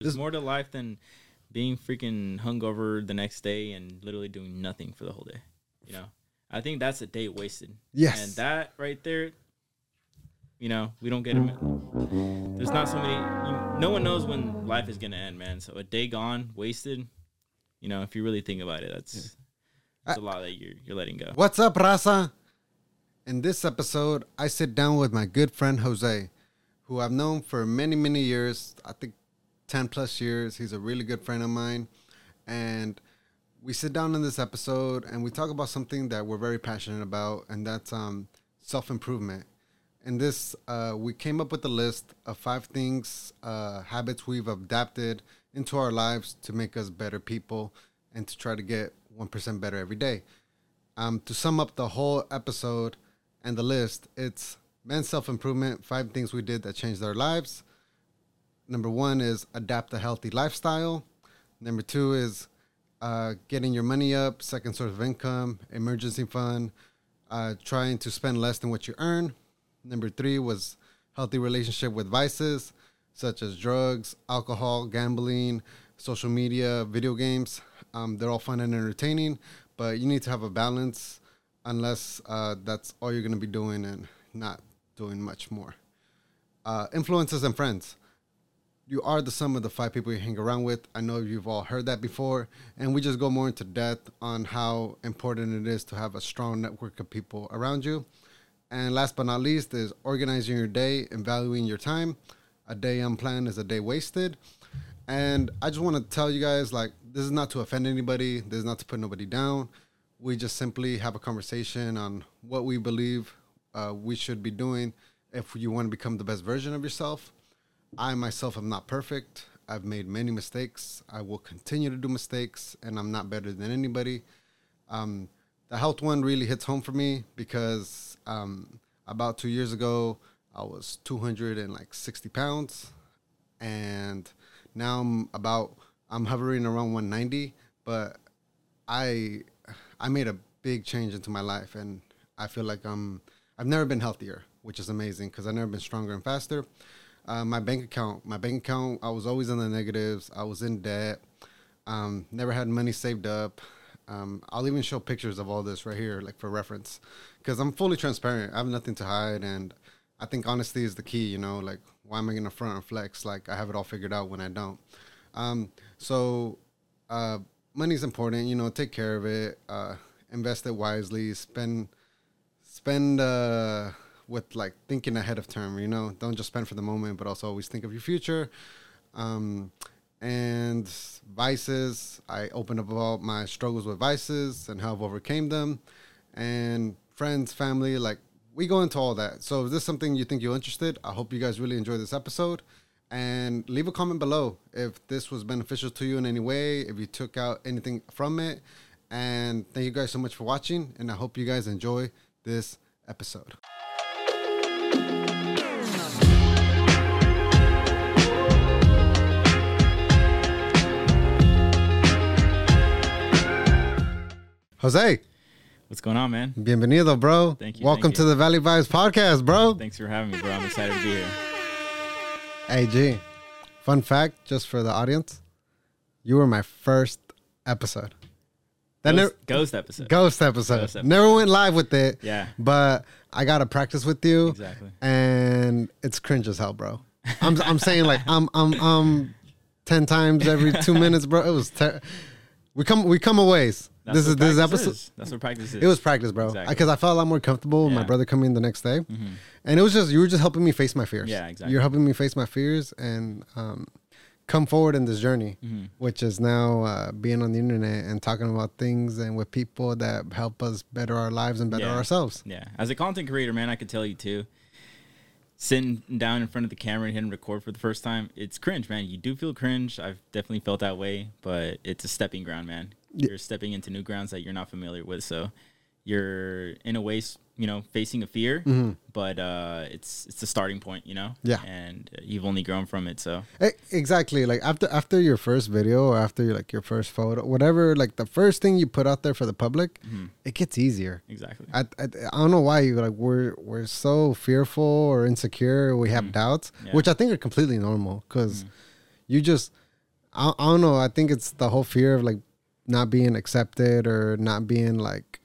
There's more to life than being freaking hungover the next day and literally doing nothing for the whole day. You know, I think that's a day wasted. Yes. And that right there, you know, we don't get it. There's not so many. You, no one knows when life is gonna end, man. So a day gone, wasted. You know, if you really think about it, that's that's a lot that you're you're letting go. What's up, Raza? In this episode, I sit down with my good friend Jose, who I've known for many, many years. I think 10 plus years. He's a really good friend of mine. And we sit down in this episode and we talk about something that we're very passionate about, and that's um, self improvement. In this, uh, we came up with a list of five things, uh, habits we've adapted into our lives to make us better people and to try to get 1% better every day. Um, to sum up the whole episode and the list, it's men's self improvement, five things we did that changed our lives. Number one is adapt a healthy lifestyle. Number two is uh, getting your money up, second source of income, emergency fund, uh, trying to spend less than what you earn. Number three was healthy relationship with vices such as drugs, alcohol, gambling, social media, video games. Um, they're all fun and entertaining, but you need to have a balance unless uh, that's all you're going to be doing and not doing much more. Uh, influences and friends. You are the sum of the five people you hang around with. I know you've all heard that before, and we just go more into depth on how important it is to have a strong network of people around you. And last but not least is organizing your day and valuing your time. A day unplanned is a day wasted. And I just want to tell you guys like, this is not to offend anybody, this is not to put nobody down. We just simply have a conversation on what we believe uh, we should be doing if you want to become the best version of yourself. I myself am not perfect. I've made many mistakes. I will continue to do mistakes, and I'm not better than anybody. Um, the health one really hits home for me because um, about two years ago, I was 260 pounds, and now I'm about I'm hovering around 190. But I I made a big change into my life, and I feel like I'm I've never been healthier, which is amazing because I've never been stronger and faster. Uh, my bank account, my bank account, I was always in the negatives. I was in debt. Um, never had money saved up. Um, I'll even show pictures of all this right here, like for reference, because I'm fully transparent. I have nothing to hide, and I think honesty is the key. You know, like why am I gonna front and flex like I have it all figured out when I don't? Um, so uh, money's important. You know, take care of it, uh, invest it wisely, spend spend uh, with like thinking ahead of term. You know, don't just spend for the moment, but also always think of your future. Um, and vices, I opened up about my struggles with vices and how I've overcame them. And friends, family, like we go into all that. So if this is something you think you're interested, I hope you guys really enjoy this episode. And leave a comment below if this was beneficial to you in any way, if you took out anything from it. And thank you guys so much for watching. And I hope you guys enjoy this episode. Jose, What's going on, man? bienvenido, bro. Thank you, Welcome thank to you. the Valley Vibes podcast, bro. Thanks for having me, bro. I'm excited to be here. Hey, G. Fun fact, just for the audience, you were my first episode. That Ghost, never ghost episode. ghost episode. Ghost episode. Never went live with it. Yeah. But I gotta practice with you. Exactly. And it's cringe as hell, bro. I'm I'm saying like I'm I'm um ten times every two minutes, bro. It was ter- we come we come a ways. That's this is this is practice episode. is. That's what practice is. It was practice, bro. Exactly. Because I felt a lot more comfortable with my Yeah. Mm-hmm. brother coming the next day, and it was just you were just helping me face my fears. Yeah, exactly. You're helping me face my fears and um, come forward in this journey, Mm-hmm. which is now uh, being on the internet and talking about things and with people that help us better our lives and better Yeah. ourselves. Yeah. As a content creator, man, I could tell you too. Sitting down in front of the camera and hitting record for the first time, it's cringe, man. You do feel cringe. I've definitely felt that way, but it's a stepping ground, man. You're stepping into new grounds that you're not familiar with. So you're in a way, you know, facing a fear, but uh, it's it's the starting point, you know. Yeah. And you've only grown from it. So Exactly. Like after after your first video or after like your first photo, whatever, like the first thing you put out there for the public, Mm-hmm. it gets easier. exactly. I, I, I don't know why you like we're we're so fearful or insecure. We have doubts, Mm. Yeah. which I think are completely normal because you just I, I don't know. I think it's the whole fear of like not being accepted or not being like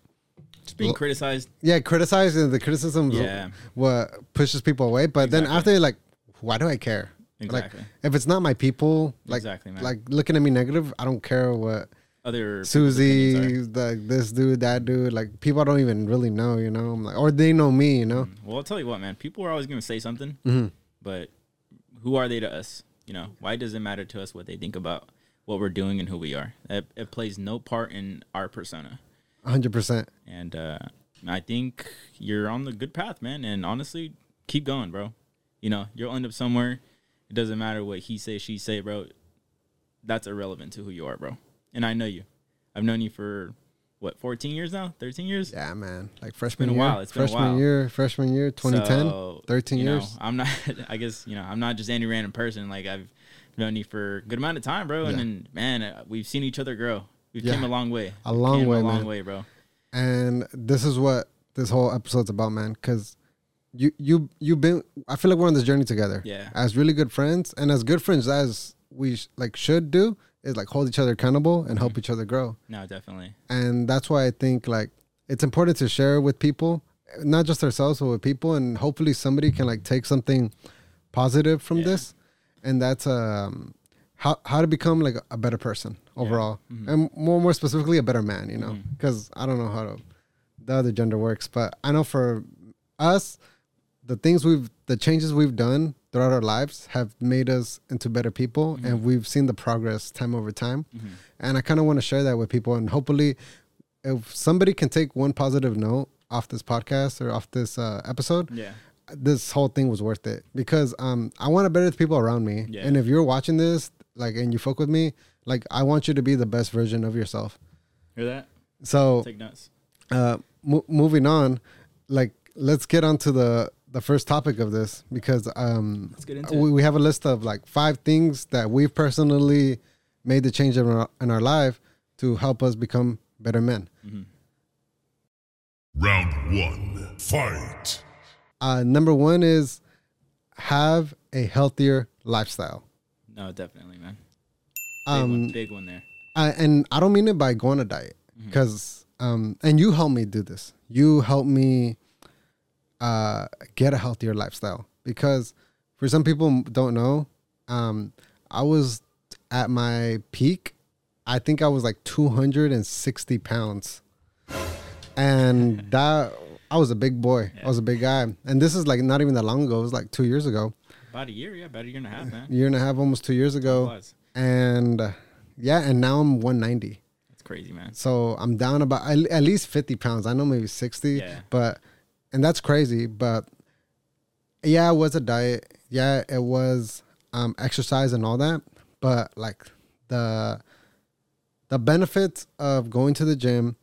Just being Well- criticized. yeah criticized and the criticism Yeah, what pushes people away. But then after like, why do I care? exactly. Like if it's not my people, like exactly, man. like looking at me negative, I don't care what other people's opinions are. Susie, like this dude, that dude, like people I don't even really know, you know. I'm like, or they know me, you know. Well, I'll tell you what, man. People are always to say something, Mm-hmm. but who are they to us? You know, why does it matter to us what they think about what we're doing and who we are? It, it plays no part in our persona. hundred percent. And uh, I think you're on the good path, man. And honestly, keep going, bro. You know, you'll end up somewhere. It doesn't matter what he say, she say, bro. That's irrelevant to who you are, bro. And I know you. I've known you for what, 14 years now? 13 years? Yeah, man. Like freshman it's been a year, while. It's been a freshman while. year, freshman year, 2010, So, 13 you know, years. I'm not. I guess you know I'm not just any random person. Like I've known you for a good amount of time, bro. And then man, uh, we've seen each other grow. We've came a long way. A long Came way, a long man. way, bro. And this is what this whole episode's about, man. Because you you you've been. I feel like we're on this journey together. Yeah. As really good friends, and as good friends as we sh- like should do is like hold each other accountable and Mm-hmm. help each other grow. No, definitely. and that's why I think like it's important to share with people, not just ourselves, but with people, and hopefully somebody can like take something positive from Yeah. this, and that's um how how to become like a better person overall, Mhm. and more more specifically a better man, you know, Mhm. because I don't know how to the other gender works, but I know for us, the things we've the changes we've done throughout our lives have made us into better people, and we've seen the progress time over time Mhm. and I kind of want to share that with people. And hopefully, if somebody can take one positive note off this podcast or off this uh, episode, Yeah. This whole thing was worth it because um, I want to better the people around me. Yeah. And if you're watching this, like, and you fuck with me, like, I want you to be the best version of yourself. Hear that? So, Take notes. uh, mo- moving on, like, let's get on to the the first topic of this because um, Let's get into we, we have a list of like five things that we've personally made the change in our, in our life to help us become better men. Mhm. Round one. Fight. Uh, number one is have a healthier lifestyle. No, definitely, man. Big Um, one. Big one there. I, and I don't mean it by going on a diet Mm-hmm. because, um, and you helped me do this. You helped me uh, get a healthier lifestyle because for some people don't know, um, I was at my peak. I think I was like 260 pounds. And that, I was a big boy. I was a big guy. And this is like not even that long ago. It was like two years ago, About a year, yeah, about a year and a half, man. year and a half, almost two years ago. And uh, yeah, and now I'm 190. That's crazy, man. So I'm down about at at least 50 pounds. I know maybe 60, Yeah. but, and that's crazy. But yeah, it was a diet. Yeah, it was um, exercise and all that. But like the, the benefits of going to the gym,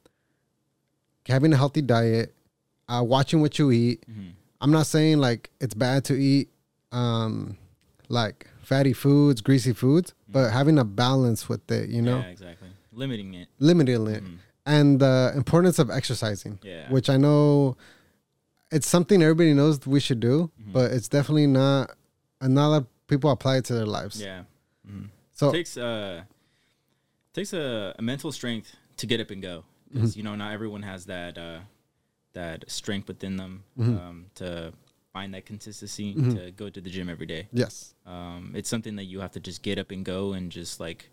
having a healthy diet, uh, watching what you eat. Mhm. I'm not saying like it's bad to eat um, like fatty foods, greasy foods, but having a balance with it, you know, Yeah, exactly. Limiting it. limiting it, Mhm. and the importance of exercising, Yeah. which I know it's something everybody knows we should do, Mm-hmm. but it's definitely not. And not a lot of people apply it to their lives. Yeah. Mhm. So takes uh takes a, a mental strength to get up and go Mm-hmm. because you know not everyone has that uh that strength within them Mm-hmm. um to find that consistency to go to the gym every day yes, um it's something that you have to just get up and go and just like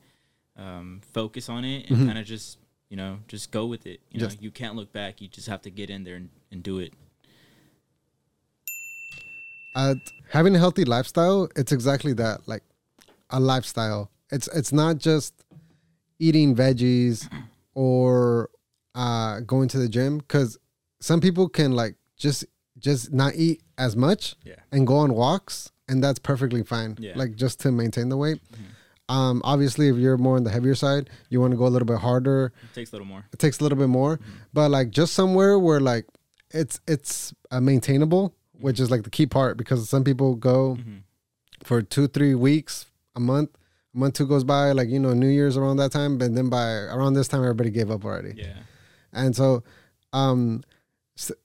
um focus on it Mm-hmm. and kind of just you know just go with it you know Yes. you can't look back you just have to get in there and, and do it uh, having a healthy lifestyle, it's exactly that, like a lifestyle. It's it's not just eating veggies or uh, going to the gym because some people can like just just not eat as much Yeah. and go on walks, and that's perfectly fine. Yeah. Mm-hmm. Like just to maintain the weight. Um, obviously, if you're more on the heavier side, you want to go a little bit harder. it takes a little more It takes a little bit more, Mm-hmm. but like just somewhere where like it's it's uh, maintainable, which is like the key part because some people go Mm-hmm. for two three weeks, a month, a month two goes by, like you know New Year's around that time, but then by around this time everybody gave up already, yeah and so um, st-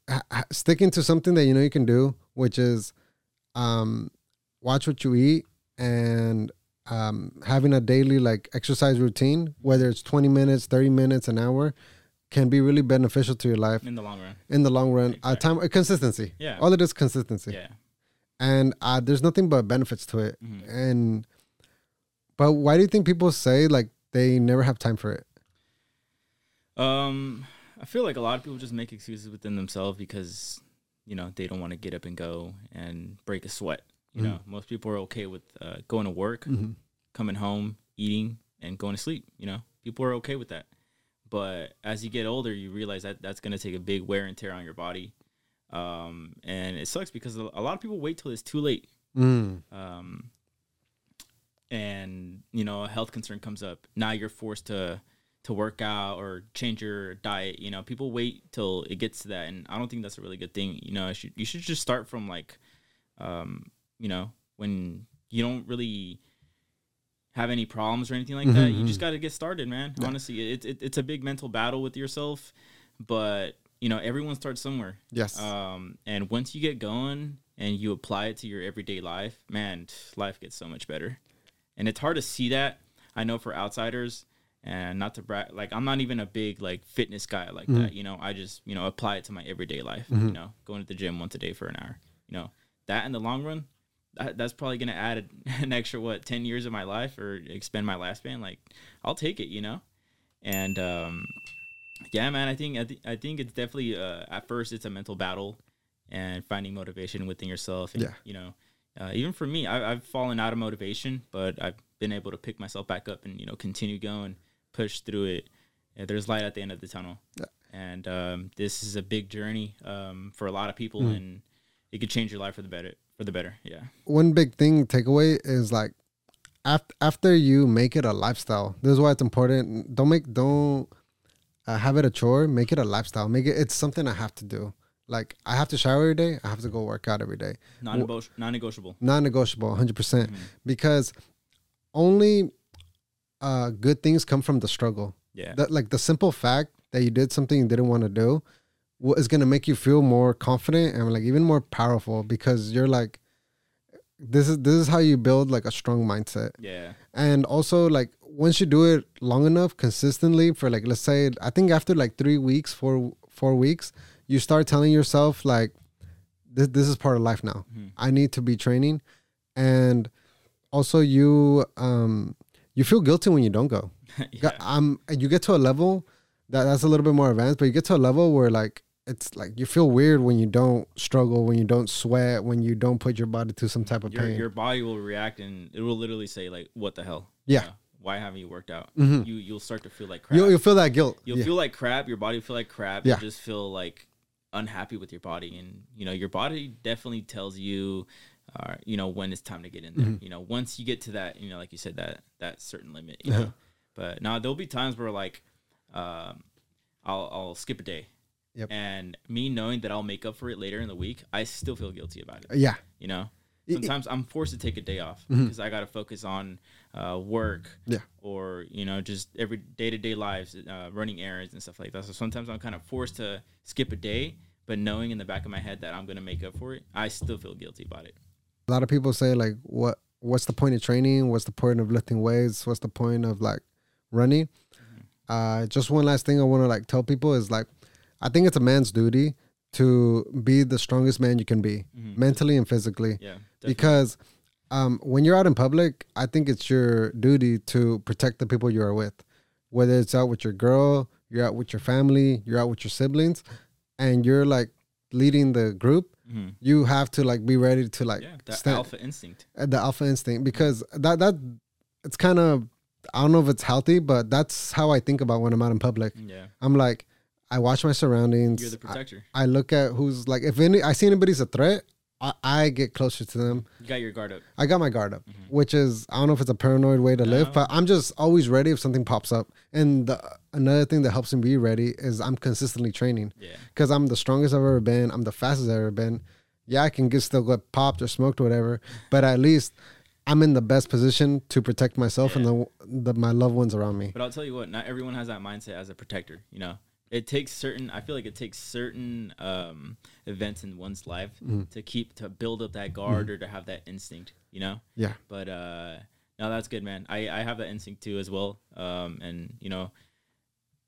sticking to something that you know you can do, which is um, watch what you eat and um, having a daily like exercise routine, whether it's 20 minutes, 30 minutes, an hour, can be really beneficial to your life in the long run. in the long run. Uh, time uh, consistency. Yeah. All it is consistency. Yeah. And uh, there's nothing but benefits to it. Mhm. And but why do you think people say like they never have time for it? Um, I feel like a lot of people just make excuses within themselves because you know they don't want to get up and go and break a sweat. You know, most people are okay with uh, going to work, coming home, eating, and going to sleep. You know, people are okay with that. But as you get older, you realize that that's going to take a big wear and tear on your body. Um, and it sucks because a a lot of people wait till it's too late. Mm. um, and you know a health concern comes up now you're forced to to work out or change your diet you know people wait till it gets to that and i don't think that's a really good thing you know you should, you should just start from like um, you know when you don't really have any problems or anything like that you just got to get started man honestly it, it, it's a big mental battle with yourself but you know everyone starts somewhere Yes. um, and once you get going and you apply it to your everyday life, man, life gets so much better. And it's hard to see that. I know for outsiders, and not to brag, like I'm not even a big like fitness guy like that. You know, I just you know apply it to my everyday life. You know, going to the gym once a day for an hour. You know, that in the long run, that, that's probably gonna add an extra what ten years of my life or expand my lifespan. Like I'll take it. You know, and um, yeah, man, I think I, th- I think it's definitely uh, at first it's a mental battle and finding motivation within yourself. And, Yeah. you know, uh, even for me, I, I've fallen out of motivation, but I've been able to pick myself back up and you know continue going, push through it. And there's light at the end of the tunnel, Yeah. and um, this is a big journey um, for a lot of people, Mm. and it could change your life for the better. For the better, yeah. One big thing takeaway is like after after you make it a lifestyle. This is why it's important. Don't make don't uh, have it a chore. Make it a lifestyle. Make it it's something I have to do. Like I have to shower every day. I have to go work out every day. Non-nego- non-negotiable. non-negotiable 100% because only uh, good things come from the struggle. Yeah. that like the simple fact that you did something you didn't want to do is going to make you feel more confident and like even more powerful because you're like this is this is how you build like a strong mindset. Yeah. and also like once you do it long enough consistently for like let's say i think after like three weeks four four weeks you start telling yourself like this, this is part of life now. I need to be training. And also you um you feel guilty when you don't go yeah. Got- um and you get to a level that that's a little bit more advanced but you get to a level where like it's like you feel weird when you don't struggle when you don't sweat when you don't put your body to some type of your pain your body will react and it will literally say like, "What the hell? Yeah. Mm-hmm. You know, why haven't you worked out?" You you'll start to feel like crap. you'll, you'll feel that guilt You'll Yeah. feel like crap. Your body will feel like crap. Yeah. You'll just feel like unhappy with your body, and you know your body definitely tells you, uh, you know, when it's time to get in there. Mm-hmm. You know, once you get to that, you know, like you said, that that certain limit. You Uh-huh. know, but now there'll be times where like, um, I'll I'll skip a day. Yep. And me knowing that I'll make up for it later in the week, I still feel guilty about it. yeah You know, sometimes I'm forced to take a day off because I got to focus on uh, work, Yeah. or you know, just every day to day lives, uh, running errands and stuff like that. So sometimes I'm kind of forced to skip a day, but knowing in the back of my head that I'm gonna make up for it, I still feel guilty about it. A lot of people say like what what's the point of training? What's the point of lifting weights? What's the point of like running? Uh just one last thing i want to like tell people is like i think it's a man's duty to be the strongest man you can be mentally and physically. Yeah, definitely. because um when you're out in public i think it's your duty to protect the people you are with. Whether it's out with your girl you're out with your family you're out with your siblings and you're like leading the group Mhm. you have to like be ready to like yeah, stand- alpha instinct. uh, the alpha instinct because that that it's kind of I don't know if it's healthy, but that's how I think about when I'm out in public. Yeah, I'm like I watch my surroundings. you're the I, protector. I look at who's like if any I see anybody's a threat, I, I get closer to them. You got your guard up. I got my guard up, mm-hmm. which is I don't know if it's a paranoid way to live, but I'm just always ready if something pops up. And the, another thing that helps me be ready is I'm consistently training Yeah, because I'm the strongest I've ever been. I'm the fastest I've ever been. Yeah, I can get still get popped or smoked or whatever, but at least I'm in the best position to protect myself and the, the my loved ones around me. but I'll tell you what, not everyone has that mindset as a protector. You know, it takes certain. I feel like it takes certain um, events in one's life Mm-hmm. to keep to build up that guard or to have that instinct. You know. Yeah, but uh No, that's good, man. I, I have that instinct too as well. Um, and you know,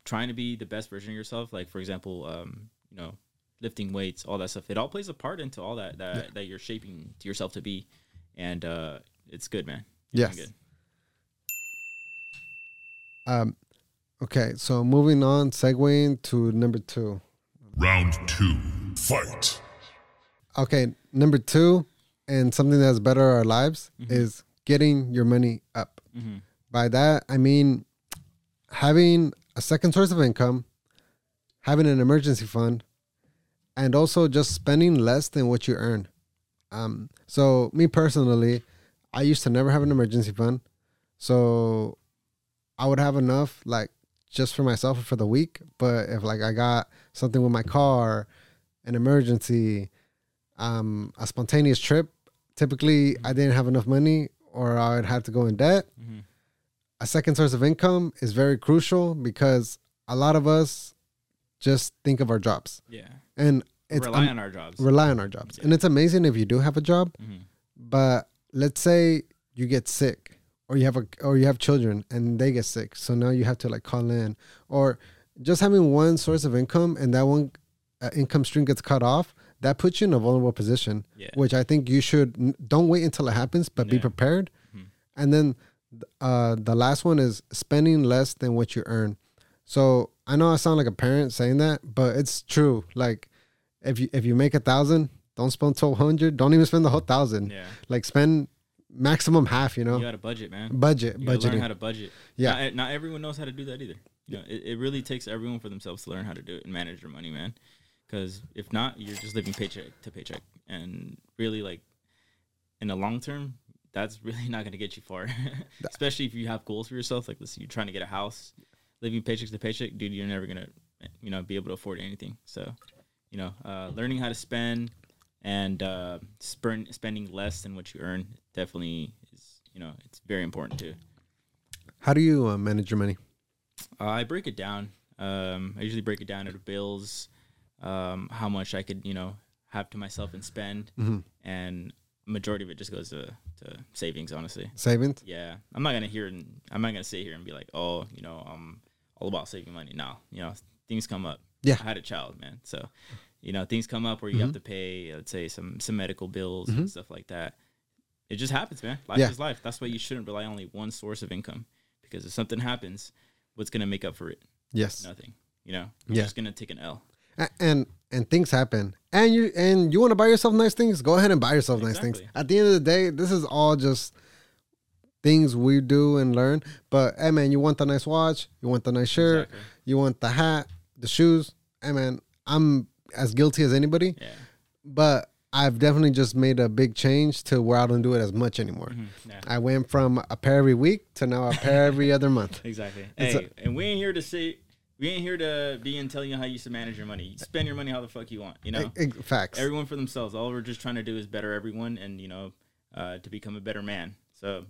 trying to be the best version of yourself. Like for example, um, you know, lifting weights, all that stuff. It all plays a part into all that that, Yeah. that you're shaping to yourself to be, and uh, it's good, man. Yes. Good. Um, okay, so moving on, segueing to number two. Round two. Fight. Okay, number two, and something that's better our lives is getting your money up. Mhm. By that, I mean having a second source of income, having an emergency fund, and also just spending less than what you earn. Um, so, me personally, I used to never have an emergency fund. So, I would have enough, like, just for myself for the week. But if, like, I got something with my car, an emergency, um, a spontaneous trip, typically I didn't have enough money or I'd have to go in debt. Mhm. A second source of income is very crucial because a lot of us just think of our jobs Yeah. and it's Rely um, on our jobs. rely on our jobs. And it's amazing if you do have a job, Mhm. but let's say you get sick or you have a or you have children and they get sick. So now you have to like call in or just having one source of income and that one uh, income stream gets cut off, that puts you in a vulnerable position, Yeah. which I think you should n- don't wait until it happens, but be prepared. Mhm. And then uh, the last one is spending less than what you earn. So I know I sound like a parent saying that, but it's true. Like if you if you make a thousand, don't spend twelve hundred. Don't even spend the whole thousand. Yeah. Like spend maximum half. You know, You got a budget, man. budget, You gotta learn how to budget. Yeah. Not, not everyone knows how to do that either. You know, it, it really takes everyone for themselves to learn how to do it and manage their money, man. Because if not, you're just living paycheck to paycheck, and really, like in the long term, that's really not going to get you far. Especially if you have goals for yourself, like let's you're trying to get a house, living paycheck to paycheck, dude, you're never gonna, you know, be able to afford anything. So, you know, uh, learning how to spend and uh, spend, spending less than what you earn definitely is, you know, it's very important too. How do you uh, manage your money? Uh, I break it down. Um, I usually break it down into bills, um, how much I could, you know, have to myself and spend, Mm-hmm. and majority of it just goes to, to savings. Honestly, Savings. yeah, I'm not gonna hear and I'm not gonna sit here and be like, oh, you know, I'm all about saving money. No, you know, things come up. Yeah. I had a child, man, so you know, things come up where you have to pay, let's say, some some medical bills and stuff like that. It just happens, man. Life Yeah. is life. That's why you shouldn't rely on only one source of income because if something happens, what's gonna make up for it? Yes. nothing. You know, you're Yeah. just gonna take an L. and and things happen and you and you want to buy yourself nice things go ahead and buy yourself nice things at the end of the day this is all just things we do and learn but hey man you want the nice watch you want the nice shirt Exactly. you want the hat the shoes hey man i'm as guilty as anybody Yeah. but i've definitely just made a big change to where i don't do it as much anymore Mhm. Yeah. i went from a pair every week to now a pair every other month Exactly. It's Hey, and we ain't here to say we ain't here to be and tell you how you should manage your money. You spend your money how the fuck you want. You know, facts everyone for themselves. All we're just trying to do is better everyone, and you know, uh, to become a better man. So,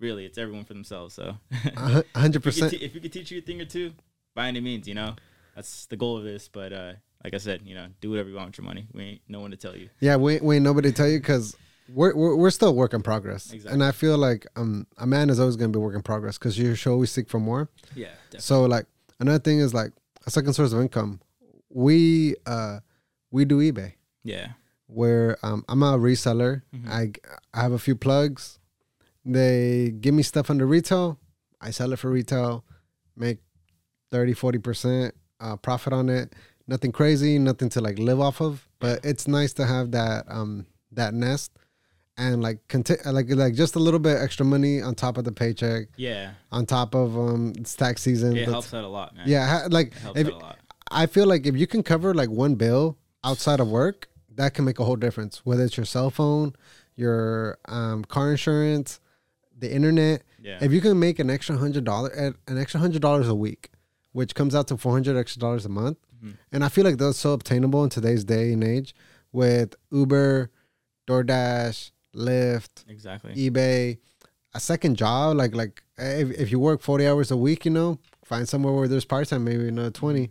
really, it's everyone for themselves. So, A hu- a hundred if, you could percent if you could teach you a thing or two, by any means, you know, that's the goal of this. But uh, like I said, you know, do whatever you want with your money. We ain't no one to tell you. Yeah, we we ain't nobody to tell you because we're, we're we're still work in progress, Exactly. and I feel like um a man is always gonna be work in progress because you should always seek for more. Yeah. Definitely. So like another thing is like a second source of income. We uh we do eBay Yeah. where um I'm a reseller. Mhm. I I have a few plugs. They give me stuff under retail. I sell it for retail, make 30, 40 percent uh, profit on it. Nothing crazy, nothing to like live off of, but it's nice to have that um that nest and like conti- like like just a little bit extra money on top of the paycheck, Yeah. on top of um it's tax season. It helps out a lot, man. Yeah, ha- like It helps if, out a lot. I feel like if you can cover like one bill outside of work, that can make a whole difference. Whether it's your cell phone, your um, car insurance, the internet. Yeah. If you can make an extra hundred dollar, an extra hundred dollars a week, which comes out to four hundred extra dollars a month, Mhm. and I feel like that's so obtainable in today's day and age with Uber, DoorDash, Lyft, Exactly. eBay, a second job. Like like if, if you work forty hours a week, you know, find somewhere where there's part time, maybe another twenty.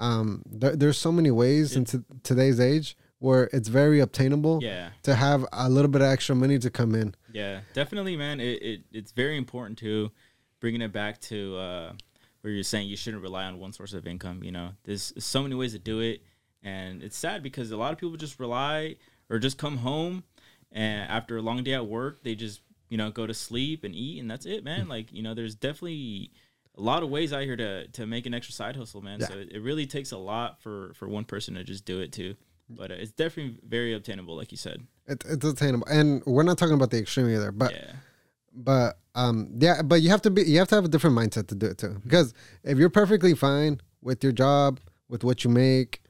Um, there, there's so many ways in t- today's age where it's very obtainable Yeah. to have a little bit of extra money to come in. Yeah, definitely, man. It, it it's very important to bringing it back to uh, where you're saying you shouldn't rely on one source of income. You know, there's so many ways to do it, and it's sad because a lot of people just rely or just come home and after a long day at work, they just you know go to sleep and eat, and that's it, man. Like you know, there's definitely a lot of ways out here to to make an extra side hustle, man. Yeah. So it, it really takes a lot for for one person to just do it too. But uh, it's definitely very obtainable, like you said. It, it's attainable, and we're not talking about the extreme either. But Yeah. but um yeah but you have to be you have to have a different mindset to do it too. Because if you're perfectly fine with your job with what you make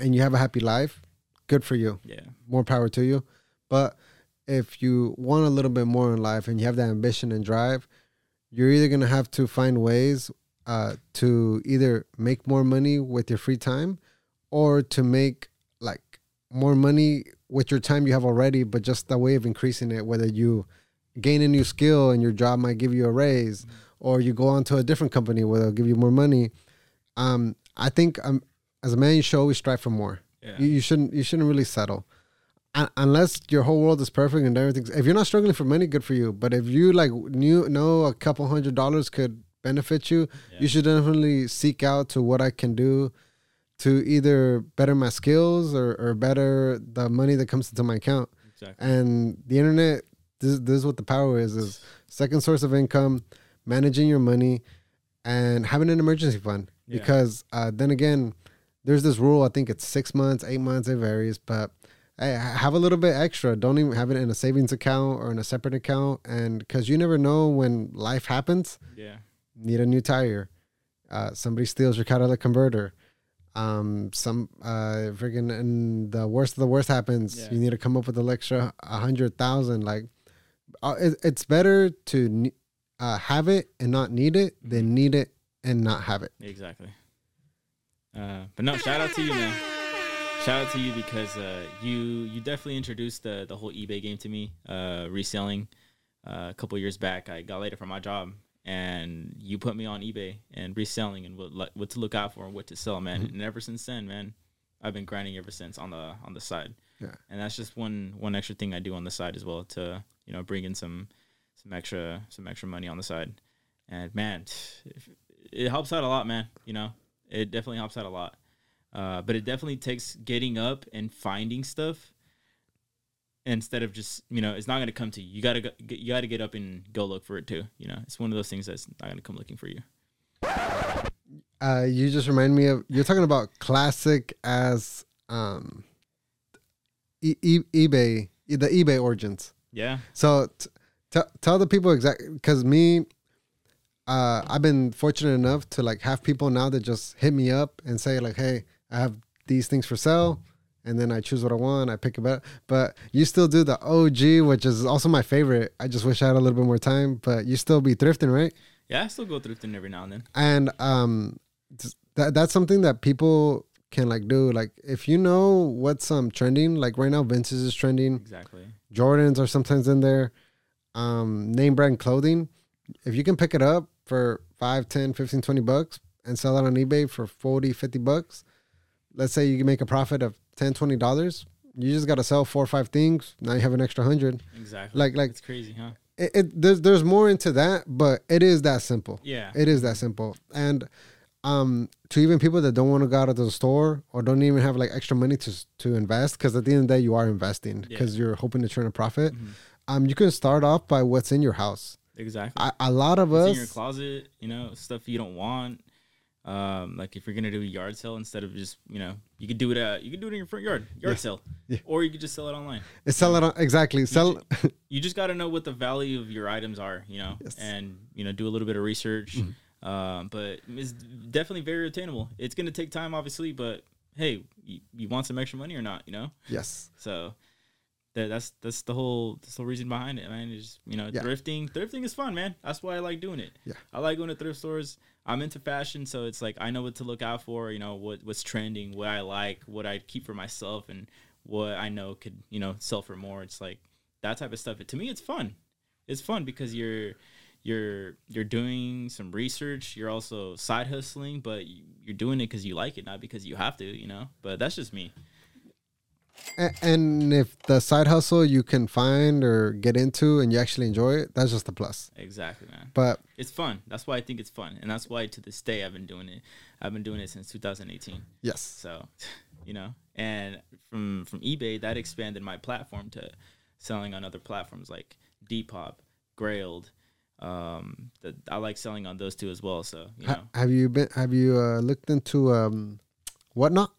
and you have a happy life good for you. Yeah. more power to you. But if you want a little bit more in life and you have that ambition and drive you're either going to have to find ways uh, to either make more money with your free time or to make like more money with your time you have already but just a way of increasing it whether you gain a new skill and your job might give you a raise or you go on to a different company where they'll give you more money um, i think um, as a man you should always strive for more Yeah. you, you shouldn't you shouldn't really settle Un- unless your whole world is perfect and everything's if you're not struggling for money good for you but if you like knew know a couple hundred dollars could benefit you Yeah. you should definitely seek out to what i can do to either better my skills or, or better the money that comes into my account Exactly. and the internet this, this is what the power is is second source of income managing your money and having an emergency fund Yeah. because uh, then again there's this rule i think it's six months eight months it varies but hey, have a little bit extra don't even have it in a savings account or in a separate account and because you never know when life happens Yeah. need a new tire uh, somebody steals your catalytic converter um some uh freaking and the worst of the worst happens Yeah. you need to come up with an extra a hundred thousand like uh, it, it's better to uh, have it and not need it than need it and not have it Exactly. Uh, but no, shout out to you, man. Shout out to you because uh, you you definitely introduced the the whole eBay game to me. Uh, reselling uh, a couple years back, I got laid off from my job, and you put me on eBay and reselling and what what to look out for and what to sell, man. And ever since then, man, I've been grinding ever since on the on the side. Yeah. And that's just one one extra thing I do on the side as well to you know bring in some some extra some extra money on the side. And man, it helps out a lot, man. You know, it definitely helps out a lot. Uh, but it definitely takes getting up and finding stuff instead of just you know it's not going to come to you. You gotta go, you gotta get up and go look for it too. You know, it's one of those things that's not going to come looking for you. uh you just remind me of you're talking about classic as um e- e- ebay the ebay origins Yeah, So t- t- tell the people exactly because me, uh, I've been fortunate enough to like have people now that just hit me up and say like, "Hey, I have these things for sale," and then I choose what I want. I pick it up. But you still do the OG, which is also my favorite. I just wish I had a little bit more time. But you still be thrifting, right? yeah. I still go thrifting every now and then. and um that that's something that people can like do like if you know what's um trending like right now vintage is trending Exactly. jordans are sometimes in there um name brand clothing if you can pick it up for 5 10 15 20 bucks and sell it on ebay for 40 50 bucks let's say you can make a profit of 10 20 dollars you just got to sell four or five things now you have an extra hundred Exactly. like like it's crazy, huh? it, it there's there's more into that but it is that simple Yeah. it is that simple. And um, to even people that don't want to go out of the store or don't even have like extra money to to invest, because at the end of the day, you are investing because you're hoping to turn a profit. Mhm. Um, you can start off by what's in your house. Exactly. A, a lot of What's us, in your closet, you know, stuff you don't want. Um, like if you're gonna do a yard sale instead of just, you know, you could do it at you could do it in your front yard, yard Yeah. sale, Yeah. or you could just sell it online. sell it on exactly sell. You just got to know what the value of your items are, you know, Yes. Mm-hmm. and you know, do a little bit of research. Um, but it's definitely very attainable. It's gonna take time, obviously, but hey, you, you want some extra money or not, you know? yes, So that, that's that's the whole that's the whole reason behind it, man. Is you know Yeah. thrifting. Thrifting is fun, man. That's why I like doing it. Yeah. I like going to thrift stores. I'm into fashion, so it's like I know what to look out for. You know what what's trending, what I like, what I keep for myself, and what I know could you know sell for more. It's like that type of stuff. to me, it's fun. It's fun because you're you're you're doing some research. You're also side hustling, but you- you're doing it because you like it, not because you have to. You know. But that's just me. And if the side hustle you can find or get into and you actually enjoy it, that's just a plus. Exactly, man. But It's fun. That's why I think it's fun, and that's why to this day I've been doing it. I've been doing it since 2018. yes, So, you know, and from from eBay that expanded my platform to selling on other platforms like Depop, Grailed. Um, that I like selling on those two as well. So, you know, have you been? Have you uh, looked into um, whatnot?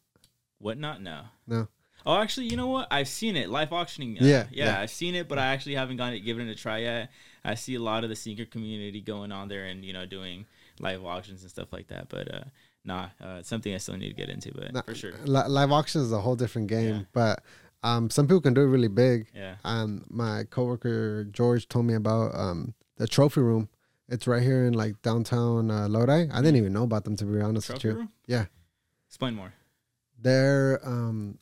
whatnot. No. No. Oh, actually, you know what? I've seen it live auctioning. Uh, Yeah, yeah, yeah. I've seen it, but I actually haven't gotten it given it a try yet. I see a lot of the sneaker community going on there and you know doing live auctions and stuff like that. But uh, nah, uh, it's something I still need to get into. But Nah, for sure, Li- live auction is a whole different game, Yeah. but um, some people can do it really big. yeah, Um, my coworker George told me about um the trophy room. It's right here in like downtown uh, Lodi. I didn't even know about them to be honest with trophy you. room. Yeah, Explain more. they're um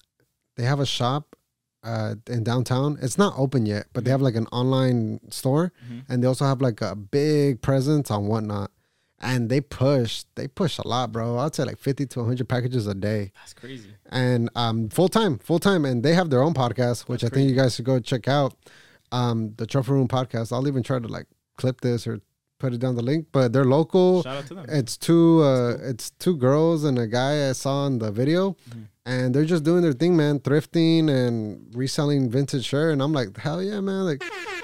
they have a shop uh in downtown. It's not open yet, but they have like an online store, Mhm. and they also have like a big presence on whatnot. And they push, they push a lot, bro. I'd say like fifty to hundred packages a day. That's crazy. and um full time, full time, and they have their own podcast, which That's I think you guys should go check out. Um, the Trophy Room podcast. I'll even try to like clip this or put it down the link. But they're local. Shout out to them. It's two, uh, it's two girls and a guy I saw in the video, Mhm. and they're just doing their thing, man, thrifting and reselling vintage shirt. And I'm like, hell yeah, man! Like,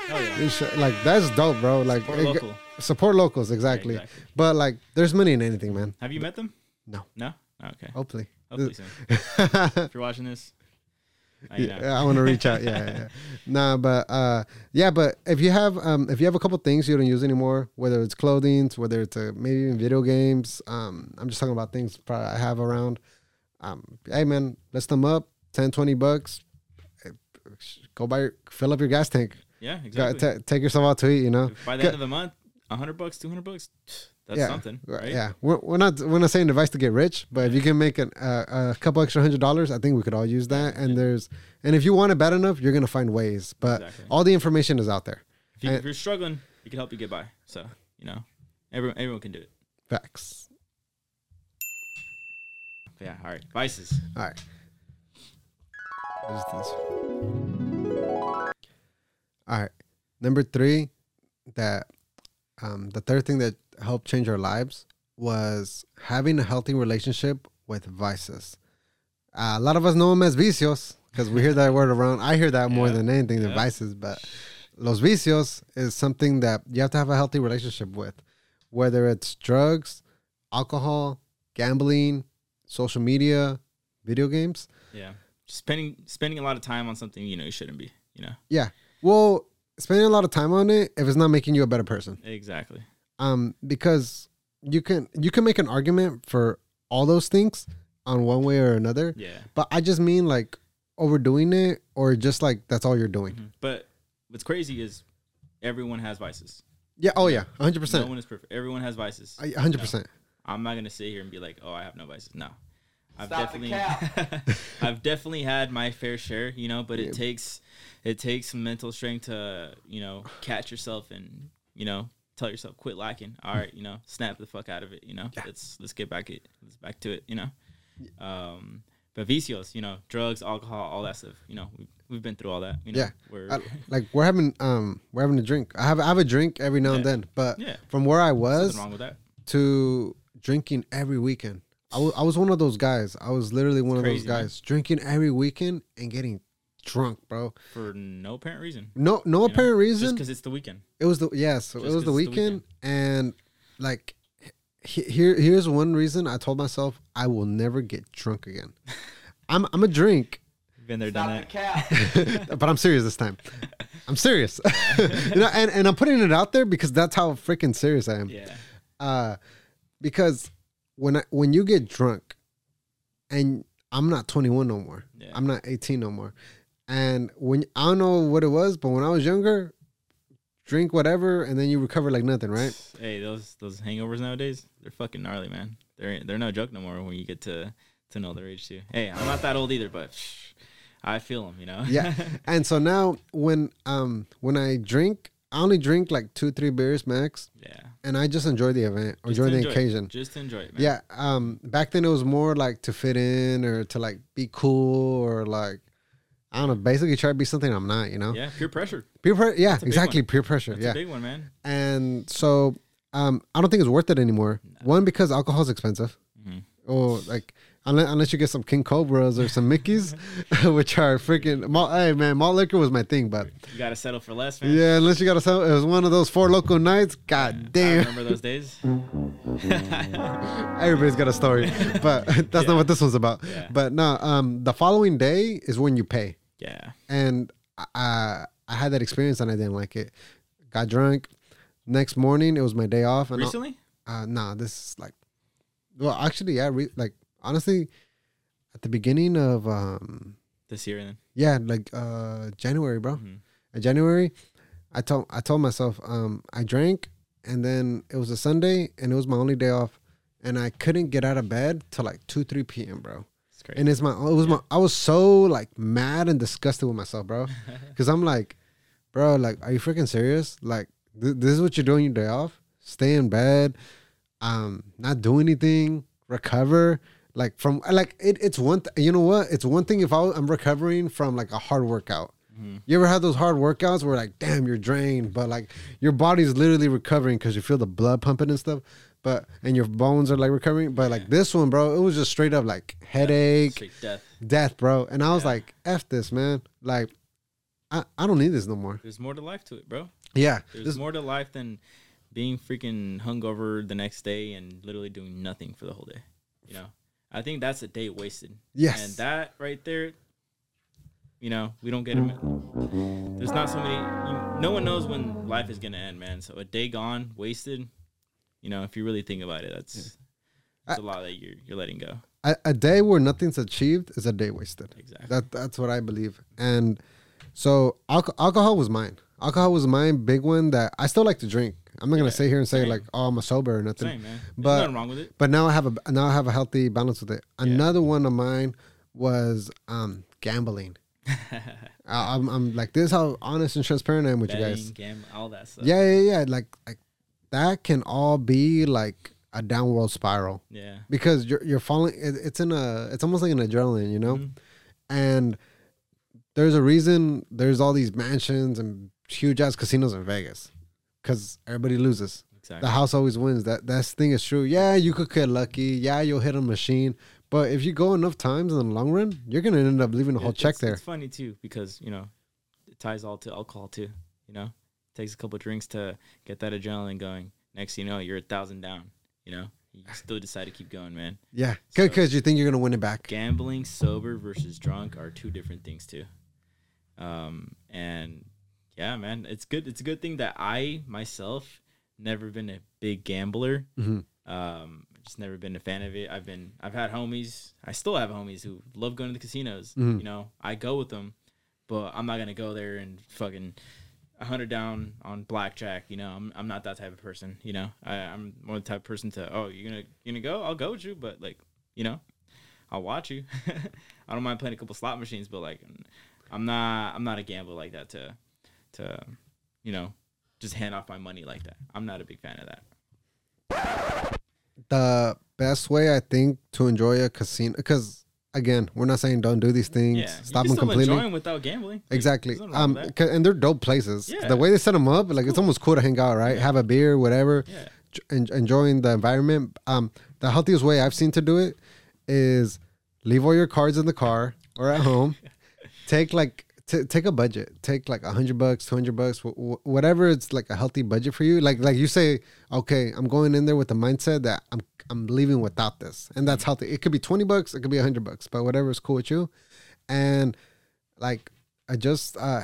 yeah. like that's dope, bro. Like, Support it- local. support locals, exactly. exactly. But like, there's money in anything, man. Have you met them? No. No. Okay. Hopefully. Hopefully soon. if you're watching this. Yeah, I want to reach out. Yeah, yeah, yeah. Nah, but uh, yeah, but if you have um, if you have a couple things you don't use anymore, whether it's clothing, whether it's uh, maybe even video games, um, I'm just talking about things I have around. Um, hey man, list them up, 10, 20 bucks. Eh, Go buy, fill up your gas tank. Yeah, exactly. ta- take yourself out to eat. You know. By the end of the month, hundred bucks, two hundred bucks, that's yeah, something, right? Yeah, we're, we're not we're not saying advice to get rich, but if you can make an, uh, a couple extra hundred dollars, I think we could all use that. And there's and if you want it bad enough, you're gonna find ways. But Exactly. all the information is out there. If, you, you're struggling, we can help you get by. So you know, everyone everyone can do it. Facts. But yeah. All right. Vices. All right. What is this? All right. Number three, that um, the third thing that helped change our lives was having a healthy relationship with vices. Uh, a lot of us know them as vicios because we hear that word around. I hear that more than anything, the Yeah. vices. But los vicios is something that you have to have a healthy relationship with, whether it's drugs, alcohol, gambling, social media, video games. Yeah. Spending spending a lot of time on something you know you shouldn't be. You know. Yeah. Well, spending a lot of time on it if it's not making you a better person. Exactly. Um, because you can you can make an argument for all those things on one way or another. Yeah. But I just mean like overdoing it or just like that's all you're doing. Mhm. But what's crazy is everyone has vices. Yeah. Oh yeah. hundred percent No one is perfect. Everyone has vices. hundred percent. I'm not gonna sit here and be like, oh, I have no vices. No, I've Stop the definitely, I've definitely had my fair share, you know. But Yeah. it takes, it takes some mental strength to, you know, catch yourself and, you know, tell yourself quit lacking. All right, you know, snap the fuck out of it. You know, Yeah. let's let's get back it, let's back to it. You know, um, but vicios, you know, drugs, alcohol, all that stuff. You know, we've, we've been through all that. You know, Yeah. we're, Uh, like we're having um we're having a drink. I have I have a drink every now and then, but yeah, from where I was nothing wrong with that. to drinking every weekend. I wa- I was one of those guys. I was literally one of crazy, those man. guys drinking every weekend and getting drunk, bro. For no apparent reason. No, no you know? apparent Just reason. because it's the weekend. It was the yes, it was the it's the weekend, and like he- here here's one reason I told myself I will never get drunk again. I'm I'm a drink, Been there, done Stop that. the cap. but I'm serious this time. I'm serious, you know, and and I'm putting it out there because that's how freaking serious I am. Yeah. Uh, because when I when you get drunk, and I'm not 21 no more. Yeah. I'm not 18 no more. And when I don't know what it was, but when I was younger, drink whatever, and then you recover like nothing, right? Hey, those those hangovers nowadays, they're fucking gnarly, man. They're they're no joke no more when you get to to know their age too. Hey, I'm not that old either, but I feel them, you know. Yeah. and so now when um when I drink, I only drink like two three beers max, yeah. and I just enjoy the event Just enjoy the enjoy it. occasion. Just enjoy it, man. Yeah. Um. Back then it was more like to fit in or to like be cool or like I don't know. Basically, try to be something I'm not. You know. Yeah, peer pressure. Peer pressure. Yeah, exactly. one. Peer pressure. That's yeah. a big one, man. and so um, I don't think it's worth it anymore. One because alcohol's expensive. Oh, like unless, unless you get some King Cobras or some Mickey's, which are freaking. Malt, hey man, malt liquor was my thing, but You gotta settle for less, man. yeah, unless you got to sell, it was one of those Four Loko nights. God I damn, remember those days. everybody's got a story, but that's not what this one's about. Yeah. But no, um, the following day is when you pay. Yeah. and I I had that experience and I didn't like it. Got drunk. Next morning, it was my day off. And I- Recently? uh, nah, this is like, well, actually, yeah, re- like honestly, at the beginning of um, This year then. yeah, like uh, January, bro. Mhm. In January, I told I told myself um, I drank, and then it was a Sunday, and it was my only day off, and I couldn't get out of bed till like two three p.m., bro. It's crazy. And it's my it was my I was so like mad and disgusted with myself, bro. Cause I'm like, bro, like, are you freaking serious? Like, th- this is what you're doing your day off? Stay in bed, um, not do anything, recover. Like from like it, it's one. Th- you know what? It's one thing if I I'm recovering from like a hard workout. Mm-hmm. You ever had those hard workouts where like, damn, you're drained, but like your body's literally recovering because you feel the blood pumping and stuff, but and your bones are like recovering. But like this one, bro, it was just straight up like headache, Straight death. death, bro. And I was Yeah. like, F this, man. Like, I, I don't need this no more. There's more to life to it, bro. Yeah. There's This, more to life than being freaking hungover the next day and literally doing nothing for the whole day. You know, I think that's a day wasted. Yes. And that right there, you know, we don't get it. There's not so many. You, no one knows when life is gonna end, man. So a day gone, wasted. You know, if you really think about it, that's that's a lot that you're you're letting go. a, a day where nothing's achieved is a day wasted. Exactly. That That's what I believe. And so alco- alcohol was mine. Alcohol was my big one that I still like to drink. I'm not Yeah, to sit here and say same. like, oh, I'm a sober or nothing. Same, man. There's But- nothing wrong with it. But now I have a now I have a healthy balance with it. Another one of mine was um, gambling. I, I'm, I'm like this is how honest and transparent I am with you guys. gambling, all that stuff. Yeah, yeah, yeah. Like like that can all be like a downward spiral Yeah. because you're you're falling. It, it's in a. It's almost like an adrenaline, you know. Mhm. And there's a reason. There's all these mansions and huge ass casinos in Vegas because everybody loses. Exactly. The house always wins. That that thing is true. Yeah, you could get lucky. Yeah, you'll hit a machine. But if you go enough times in the long run, you're gonna end up leaving a whole It- check there. It's funny too because you know it ties all to alcohol too. You know, takes a couple drinks to get that adrenaline going. Next, thing you know, you're a thousand down. You know, you still decide to keep going, man. Yeah, So- because you think you're gonna win it back. Gambling sober versus drunk are two different things too. Um, and yeah, man, it's good. It's a good thing that I myself never been a big gambler. Mhm. Um, just never been a fan of it. I've been, I've had homies. I still have homies who love going to the casinos. Mhm. You know, I go with them, but I'm not gonna go there and fucking a hundred down on blackjack. You know, I'm, I'm not that type of person. You know, I, I'm more the type of person to, oh, you're gonna, you gonna go? I'll go with you, but like, you know, I'll watch you. I don't mind playing a couple slot machines, but like, I'm not, I'm not a gambler like that to, to, you know, just hand off my money like that. I'm not a big fan of that. The best way I think to enjoy a casino, because again, we're not saying don't do these things. Yeah, Stop them completely. without gambling. Exactly. there's nothing wrong Um, with that. 'cause- and they're dope places. Yeah. The way they set them up, like it's almost cool to hang out, right? Have a beer, whatever. yeah, en- enjoying the environment. Um, the healthiest way I've seen to do it is leave all your cards in the car or at home. take like t- take a budget. Take like a hundred bucks, two hundred bucks, wh- wh- whatever. It's like a healthy budget for you. Like like you say, okay, I'm going in there with the mindset that I'm I'm leaving without this, and that's healthy. It could be twenty bucks, it could be a hundred bucks, but whatever is cool with you, and like I just uh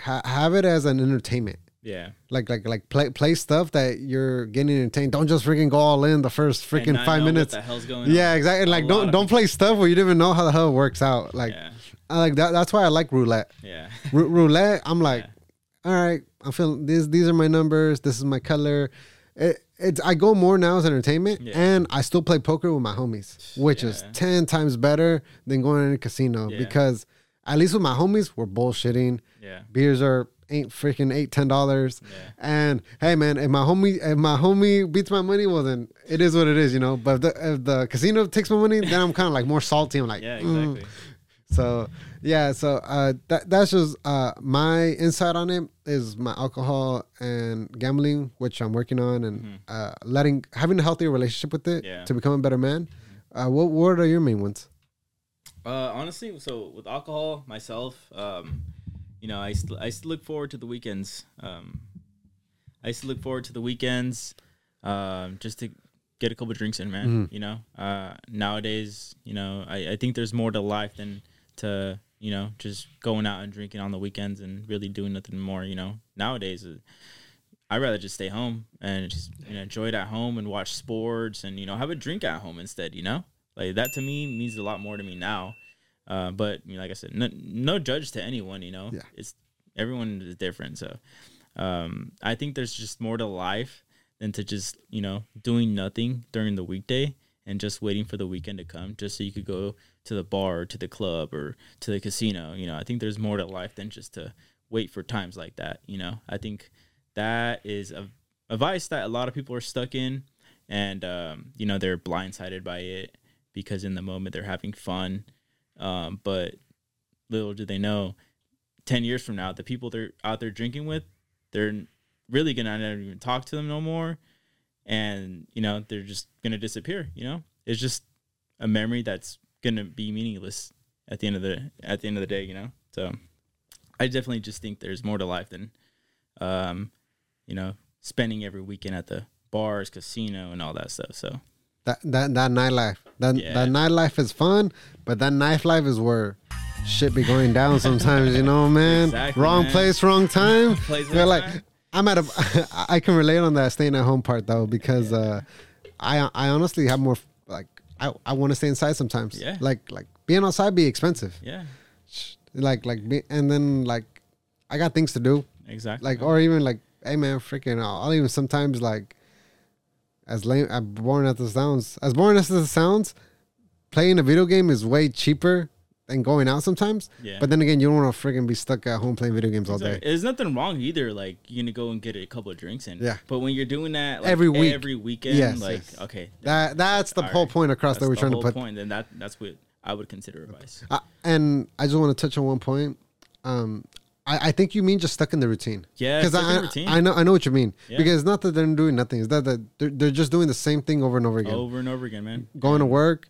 ha- have it as an entertainment yeah. like like like play play stuff that you're getting entertained. Don't just freaking go all in the first freaking five minutes. What the hell's going Yeah, on. exactly. Like don't don't play stuff where you don't even know how the hell it works out. Like Yeah, I like that. That's why I like roulette. yeah. Ru- roulette. I'm like, Yeah. all right. I'm feeling these. These are my numbers. This is my color. It, it's I go more now as entertainment, Yeah. and I still play poker with my homies, which is ten times better than going in a casino Yeah. because at least with my homies we're bullshitting. Yeah. Beers are ain't freaking eight ten dollars. Yeah. And hey man, if my homie if my homie beats my money, well then it is what it is, you know. But if the, if the casino takes my money, then I'm kind of like more salty. I'm like, Yeah, mm. So yeah, so uh, that that's just uh, my insight on it is my alcohol and gambling, which I'm working on, and uh, letting having a healthier relationship with it Yeah. to become a better man. Uh, what what are your main ones? Uh, honestly, so with alcohol, myself, um, you know, I to, I to look forward to the weekends. Um, I used to look forward to the weekends, um, just to get a couple drinks in, man. You know, uh, nowadays, you know, I, I think there's more to life than to you know just going out and drinking on the weekends and really doing nothing more. You know, nowadays. Uh, I'd rather just stay home and just you know enjoy it at home and watch sports and you know have a drink at home instead. You know, like that to me means a lot more to me now. Uh, but you know, like I said, no, no judge to anyone. You know, Yeah. it's everyone is different. So um, I think there's just more to life than to just you know doing nothing during the weekday and just waiting for the weekend to come just so you could go to the bar or to the club or to the casino. You know, I think there's more to life than just to wait for times like that. You know, I think that is a, a vice that a lot of people are stuck in and um, you know they're blindsided by it because in the moment they're having fun um, but little do they know 10 years from now the people they're out there drinking with they're really gonna not even talk to them no more and you know they're just gonna disappear you know it's just a memory that's gonna be meaningless at the end of the at the end of the day you know so i definitely just think there's more to life than um you know spending every weekend at the bars casino and all that stuff so That that that nightlife. That Yeah. that nightlife is fun, but that nightlife is where shit be going down sometimes. You know, man. Exactly, wrong man. place, wrong time. Place, You're like, time. I'm at a. I can relate on that staying at home part though because uh, I I honestly have more like I I want to stay inside sometimes. Yeah. Like like being outside be expensive. yeah Like like be, and then like I got things to do. exactly Like or even like hey man, freaking I'll, I'll even sometimes like as lame as boring as it sounds, as boring as it sounds, playing a video game is way cheaper than going out sometimes. Yeah. But then again, you don't want to freaking be stuck at home playing video games all day. There's nothing wrong either. Like you're gonna go and get a couple of drinks in. Yeah. But when you're doing that like, Every week. every weekend, Yes, like yes. okay, That that's the whole right. point across that we're the trying to whole put. Point. Then that that's what I would consider advice. Uh, and I just want to touch on one point. Um, I, I think you mean just stuck in the routine. Yeah, because I. I know I know what you mean. Yeah. Because it's not that they're doing nothing. It's that that they're, they're just doing the same thing over and over again. Over and over again, man. Going to work,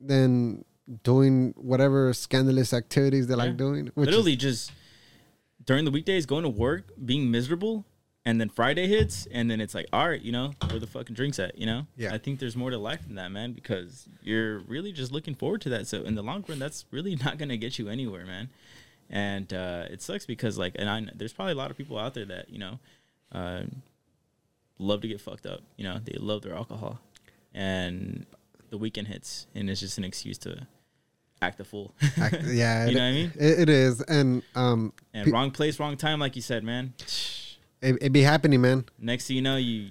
then doing whatever scandalous activities they Yeah. like doing. Which Literally is, just during the weekdays, going to work, being miserable, and then Friday hits, and then it's like, all right, you know, where the fucking drinks at? You know. Yeah. I think there's more to life than that, man, because you're really just looking forward to that. So in the long run, that's really not gonna get you anywhere, man. And uh, it sucks because like, and I there's probably a lot of people out there that you know, uh, love to get fucked up. You know, they love their alcohol, and the weekend hits, and it's just an excuse to act a fool. act- yeah, You it, know what I mean? it, it is, and um, And pe- wrong place, wrong time, like you said, man. it, it be happening, man. Next thing you know, you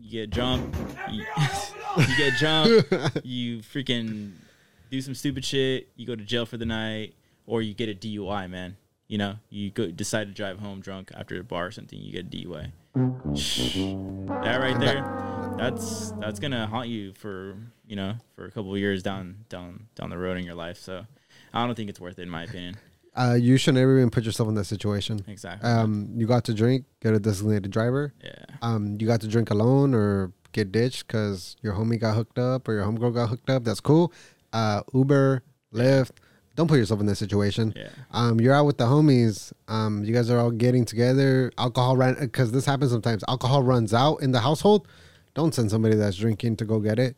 you get drunk, you, you get drunk, you freaking do some stupid shit, you go to jail for the night, or you get a DUI, man. You know, you go decide to drive home drunk after a bar or something, you get a DUI. That right there, that's that's gonna haunt you for you know for a couple of years down down down the road in your life. So I don't think it's worth it in my opinion. Uh, you should never even put yourself in that situation. Exactly. Um, you got to drink, get a designated driver. yeah. um, you got to drink alone or get ditched because your homie got hooked up or your homegirl got hooked up. That's cool. Uh, Uber, Lyft. Don't put yourself in that situation. Yeah. Um, you're out with the homies. Um, you guys are all getting together. Alcohol ran because this happens sometimes. Alcohol runs out in the household. Don't send somebody that's drinking to go get it.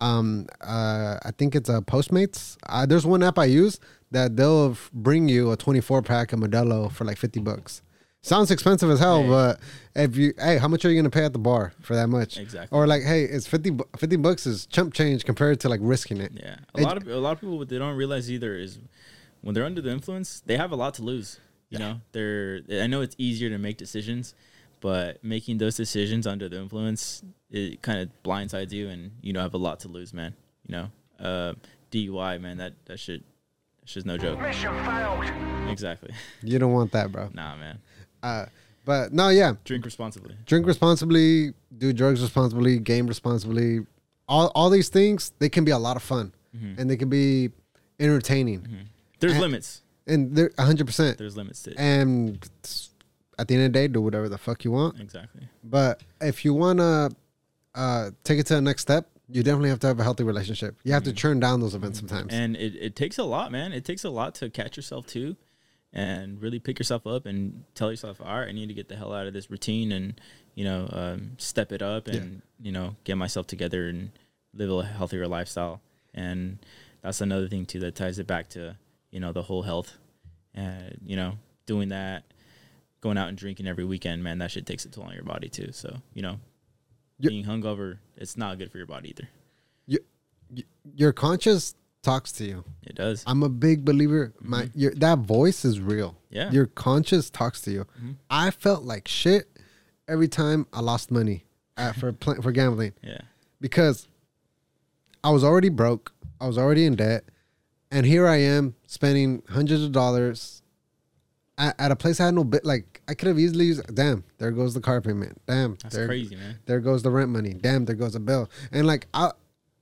Um, uh, I think it's a Postmates. Uh, there's one app I use that they'll f- bring you a 24 pack of Modelo for like 50 bucks. Sounds expensive as hell, Hey. but if you, hey, how much are you gonna pay at the bar for that much? Exactly. Or like, hey, it's 50, bu- 50 bucks is chump change compared to like risking it. Yeah, a It- lot of a lot of people what they don't realize either is when they're under the influence, they have a lot to lose. You know, they're I know it's easier to make decisions, but making those decisions under the influence it kind of blindsides you, and you know have a lot to lose, man. You know, uh, DUI, man, that that shit, that shit's no joke. Mission failed. Exactly. You don't want that, bro. nah, man. Uh, but no, yeah, Drink responsibly. drink responsibly, do drugs responsibly, game responsibly. All all these things they can be a lot of fun, Mm-hmm. and they can be entertaining. There's There's and, limits. and there 100. percent There's limits to it. And at the end of the day, do whatever the fuck you want. exactly. But if you wanna uh, take it to the next step, you definitely have to have a healthy relationship. You have to turn down those events sometimes. Mm-hmm. And it, it takes a lot, man. It takes a lot to catch yourself too and really pick yourself up and tell yourself, all right, I need to get the hell out of this routine and, you know, um, step it up and, you know, get myself together and live a healthier lifestyle. And that's another thing too that ties it back to, you know, the whole health. And, you know, doing that, going out and drinking every weekend, man, that shit takes a toll on your body too. So, you know, Yeah. being hungover, it's not good for your body either. Your conscience talks to you. It does. I'm a big believer. My your, that voice is real. Mm-hmm. Yeah. Your conscience talks to you. Mhm. I felt like shit every time I lost money at, for pl- for gambling Yeah. because I was already broke. I was already in debt, and here I am spending hundreds of dollars at, at a place I had no bit. Like I could have easily used. Damn, there goes the car payment. Damn, That's there, crazy, man. there goes the rent money. Damn, there goes a bill. And like I,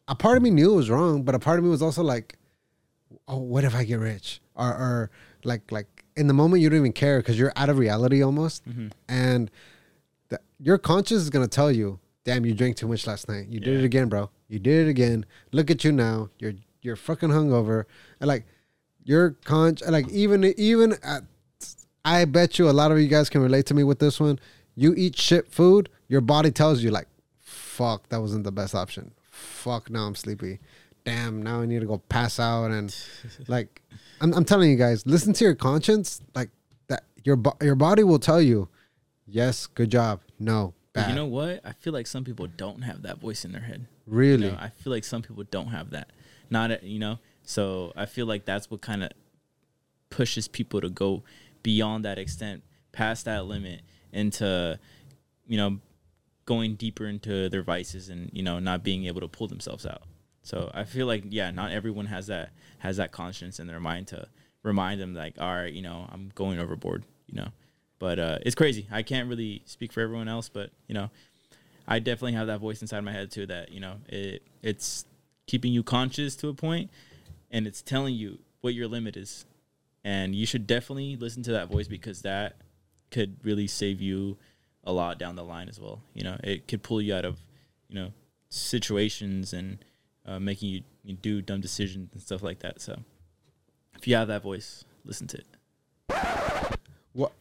a part of me knew it was wrong, but a part of me was also like, oh, what if I get rich? Or, or like like in the moment you don't even care because you're out of reality almost, Mm-hmm. and the, your conscience is gonna tell you, damn, you drank too much last night. You did it again, bro. You did it again. Look at you now. You're you're fucking hungover. And like your con like even even at I bet you a lot of you guys can relate to me with this one. You eat shit food, your body tells you like, fuck, that wasn't the best option. Fuck, now I'm sleepy. Damn, now I need to go pass out and like I'm, I'm telling you guys, listen to your conscience. Like that, your your body will tell you, yes, good job. No, bad. you know what? I feel like some people don't have that voice in their head. really, You know, I feel like some people don't have that. Not you know. So I feel like that's what kind of pushes people to go beyond that extent, past that limit, into you know going deeper into their vices and you know not being able to pull themselves out. So I feel like yeah, not everyone has that has that conscience in their mind to remind them like, all right, you know, I'm going overboard, you know. But uh, it's crazy. I can't really speak for everyone else, but you know, I definitely have that voice inside my head too that you know it it's keeping you conscious to a point, and it's telling you what your limit is, and you should definitely listen to that voice because that could really save you a lot down the line as well. You know, it could pull you out of you know situations and uh, making you, you do dumb decisions and stuff like that. So if you have that voice, listen to it. What?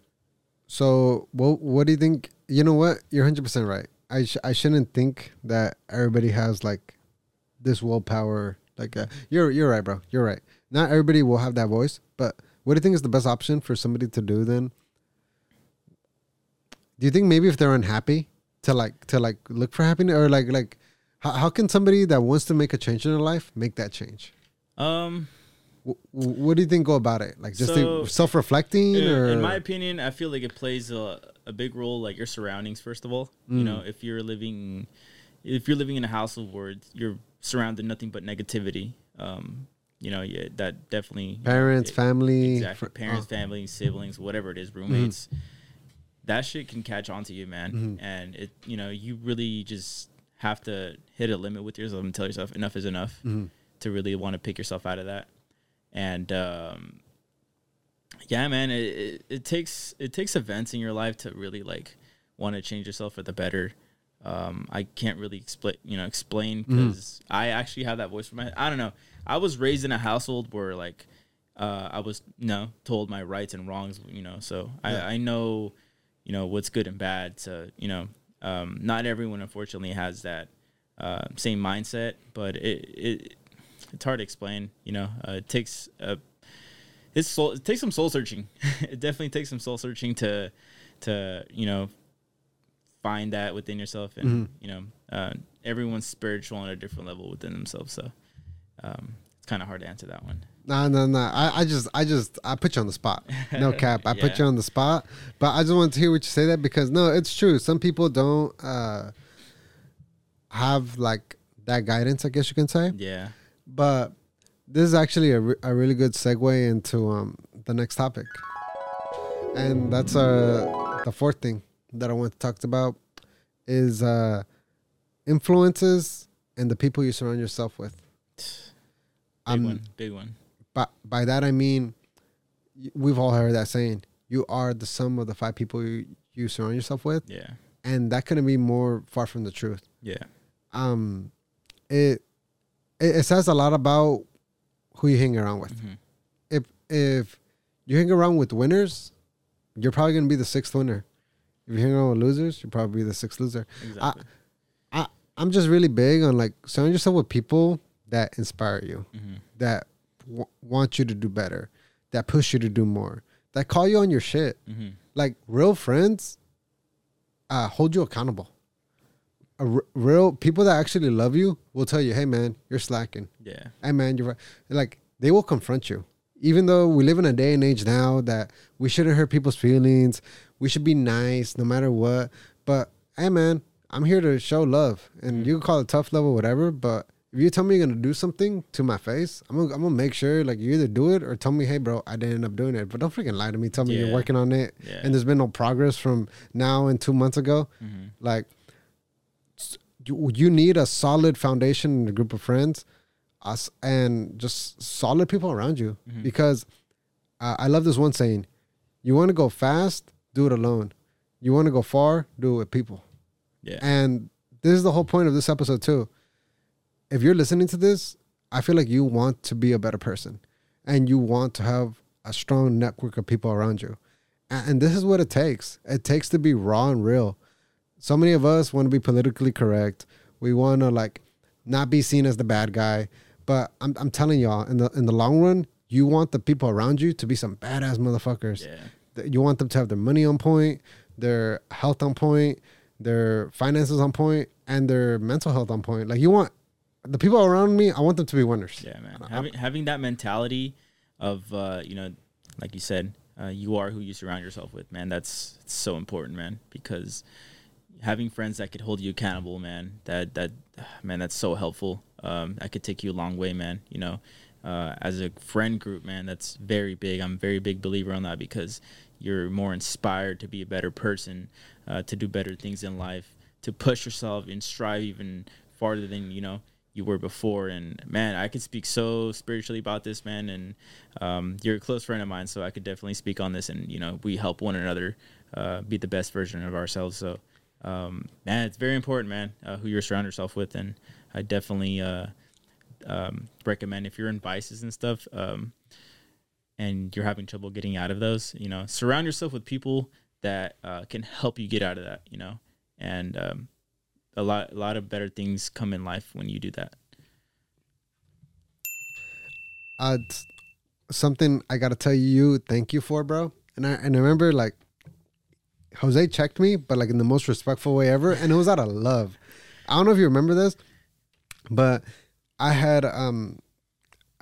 So, what? What do you think? You know what? You're 100 percent right. I sh- I shouldn't think that everybody has like this willpower. Like, uh, you're you're right, bro. You're right. Not everybody will have that voice. But what do you think is the best option for somebody to do then? Do you think maybe if they're unhappy to like to like look for happiness or like like how, how can somebody that wants to make a change in their life make that change? Um, W- what do you think go about it? Like just So- self reflecting in, or in my opinion, I feel like it plays a, a big role, like your surroundings. First of all, you Mm. know, if you're living, if you're living in a house of words, you're surrounded nothing but negativity, um, you know, yeah, that definitely know, parents, it- family, exactly, fr- parents, oh. family, siblings, whatever it is, roommates. That shit can catch on to you, man, Mm-hmm. and it, you know, you really just have to hit a limit with yourself and tell yourself enough is enough Mm-hmm. to really want to pick yourself out of that. And um, yeah, man, it, it, it takes it takes events in your life to really like want to change yourself for the better. Um, I can't really explain, you know, explain because I actually have that voice from my. I don't know. I was raised in a household where like uh, I was you know told my rights and wrongs, you know, so Yeah. I, I know you know what's good and bad. So you know, um, not everyone unfortunately has that uh, same mindset, but it, it it's hard to explain. You know, uh, it takes a it's soul, it takes some soul searching. it definitely takes some soul searching to to you know find that within yourself, and you know uh, everyone's spiritual on a different level within themselves. So um, it's kind of hard to answer that one. No, no, no. I, I just, I just, I put you on the spot. No cap. I put you on the spot. But I just wanted to hear what you say that because no, it's true. Some people don't uh, have like that guidance. I guess you can say. Yeah. But this is actually a, re- a really good segue into um, the next topic, and that's uh the fourth thing that I want to talk about is uh, influences and the people you surround yourself with. Big I'm- one. Big one. by by that I mean we've all heard that saying. You are the sum of the five people you, you surround yourself with, Yeah. and that couldn't be more far from the truth. Yeah. Um, it it, it says a lot about who you hang around with. Mhm. If if you hang around with winners, you're probably gonna be the sixth winner. If you hang around with losers, you're probably the sixth loser. Exactly. I I'm just really big on like surround yourself with people that inspire you, Mhm. that w- want you to do better, that push you to do more, that call you on your shit. Mhm. Like real friends, uh, hold you accountable. A r- real people that actually love you will tell you, "Hey man, you're slacking. Yeah. Hey man, you're right." like they will confront you. Even though we live in a day and age now that we shouldn't hurt people's feelings, we should be nice no matter what. But hey man, I'm here to show love, and you can call it tough love or whatever. But if you tell me you're gonna do something to my face, I'm gonna, I'm gonna make sure like you either do it or tell me, hey bro, I didn't end up doing it. But don't freaking lie to me. Tell me Yeah. you're working on it, Yeah. and there's been no progress from now and two months ago. Mhm. Like you, you need a solid foundation and a group of friends, us and just solid people around you. Mhm. Because uh, I love this one saying: you want to go fast, do it alone. You want to go far, do it with people. Yeah. And this is the whole point of this episode too. If you're listening to this, I feel like you want to be a better person and you want to have a strong network of people around you. And this is what it takes. It takes to be raw and real. So many of us want to be politically correct. We want to like not be seen as the bad guy. But I'm, I'm telling y'all, in the in the long run, you want the people around you to be some badass motherfuckers Yeah. you want them to have their money on point, their health on point, their finances on point, and their mental health on point. Like you want the people around me, I want them to be winners. Yeah, man. Having having that mentality of uh, you know, like you said, uh, you are who you surround yourself with, man. That's it's so important, man, because having friends that could hold you accountable, man, that that man, that's so helpful. Um, that could take you a long way, man. You know, uh, as a friend group, man, that's very big. I'm a very big believer on that because you're more inspired to be a better person, uh, to do better things in life, to push yourself and strive even farther than you know you were before. And man, I could speak so spiritually about this, man. And um, you're a close friend of mine, so I could definitely speak on this. And you know, we help one another uh, be the best version of ourselves. So, um, man, it's very important, man, uh, who you surround yourself with. And I definitely uh, um, recommend if you're in vices and stuff. Um, and you're having trouble getting out of those, you know, surround yourself with people that uh, can help you get out of that, you know, and um, a lot, a lot of better things come in life when you do that. Uh, something I gotta tell you, thank you for, bro. And I and I remember like Jose checked me, but like in the most respectful way ever, and it was out of love. I don't know if you remember this, but I had um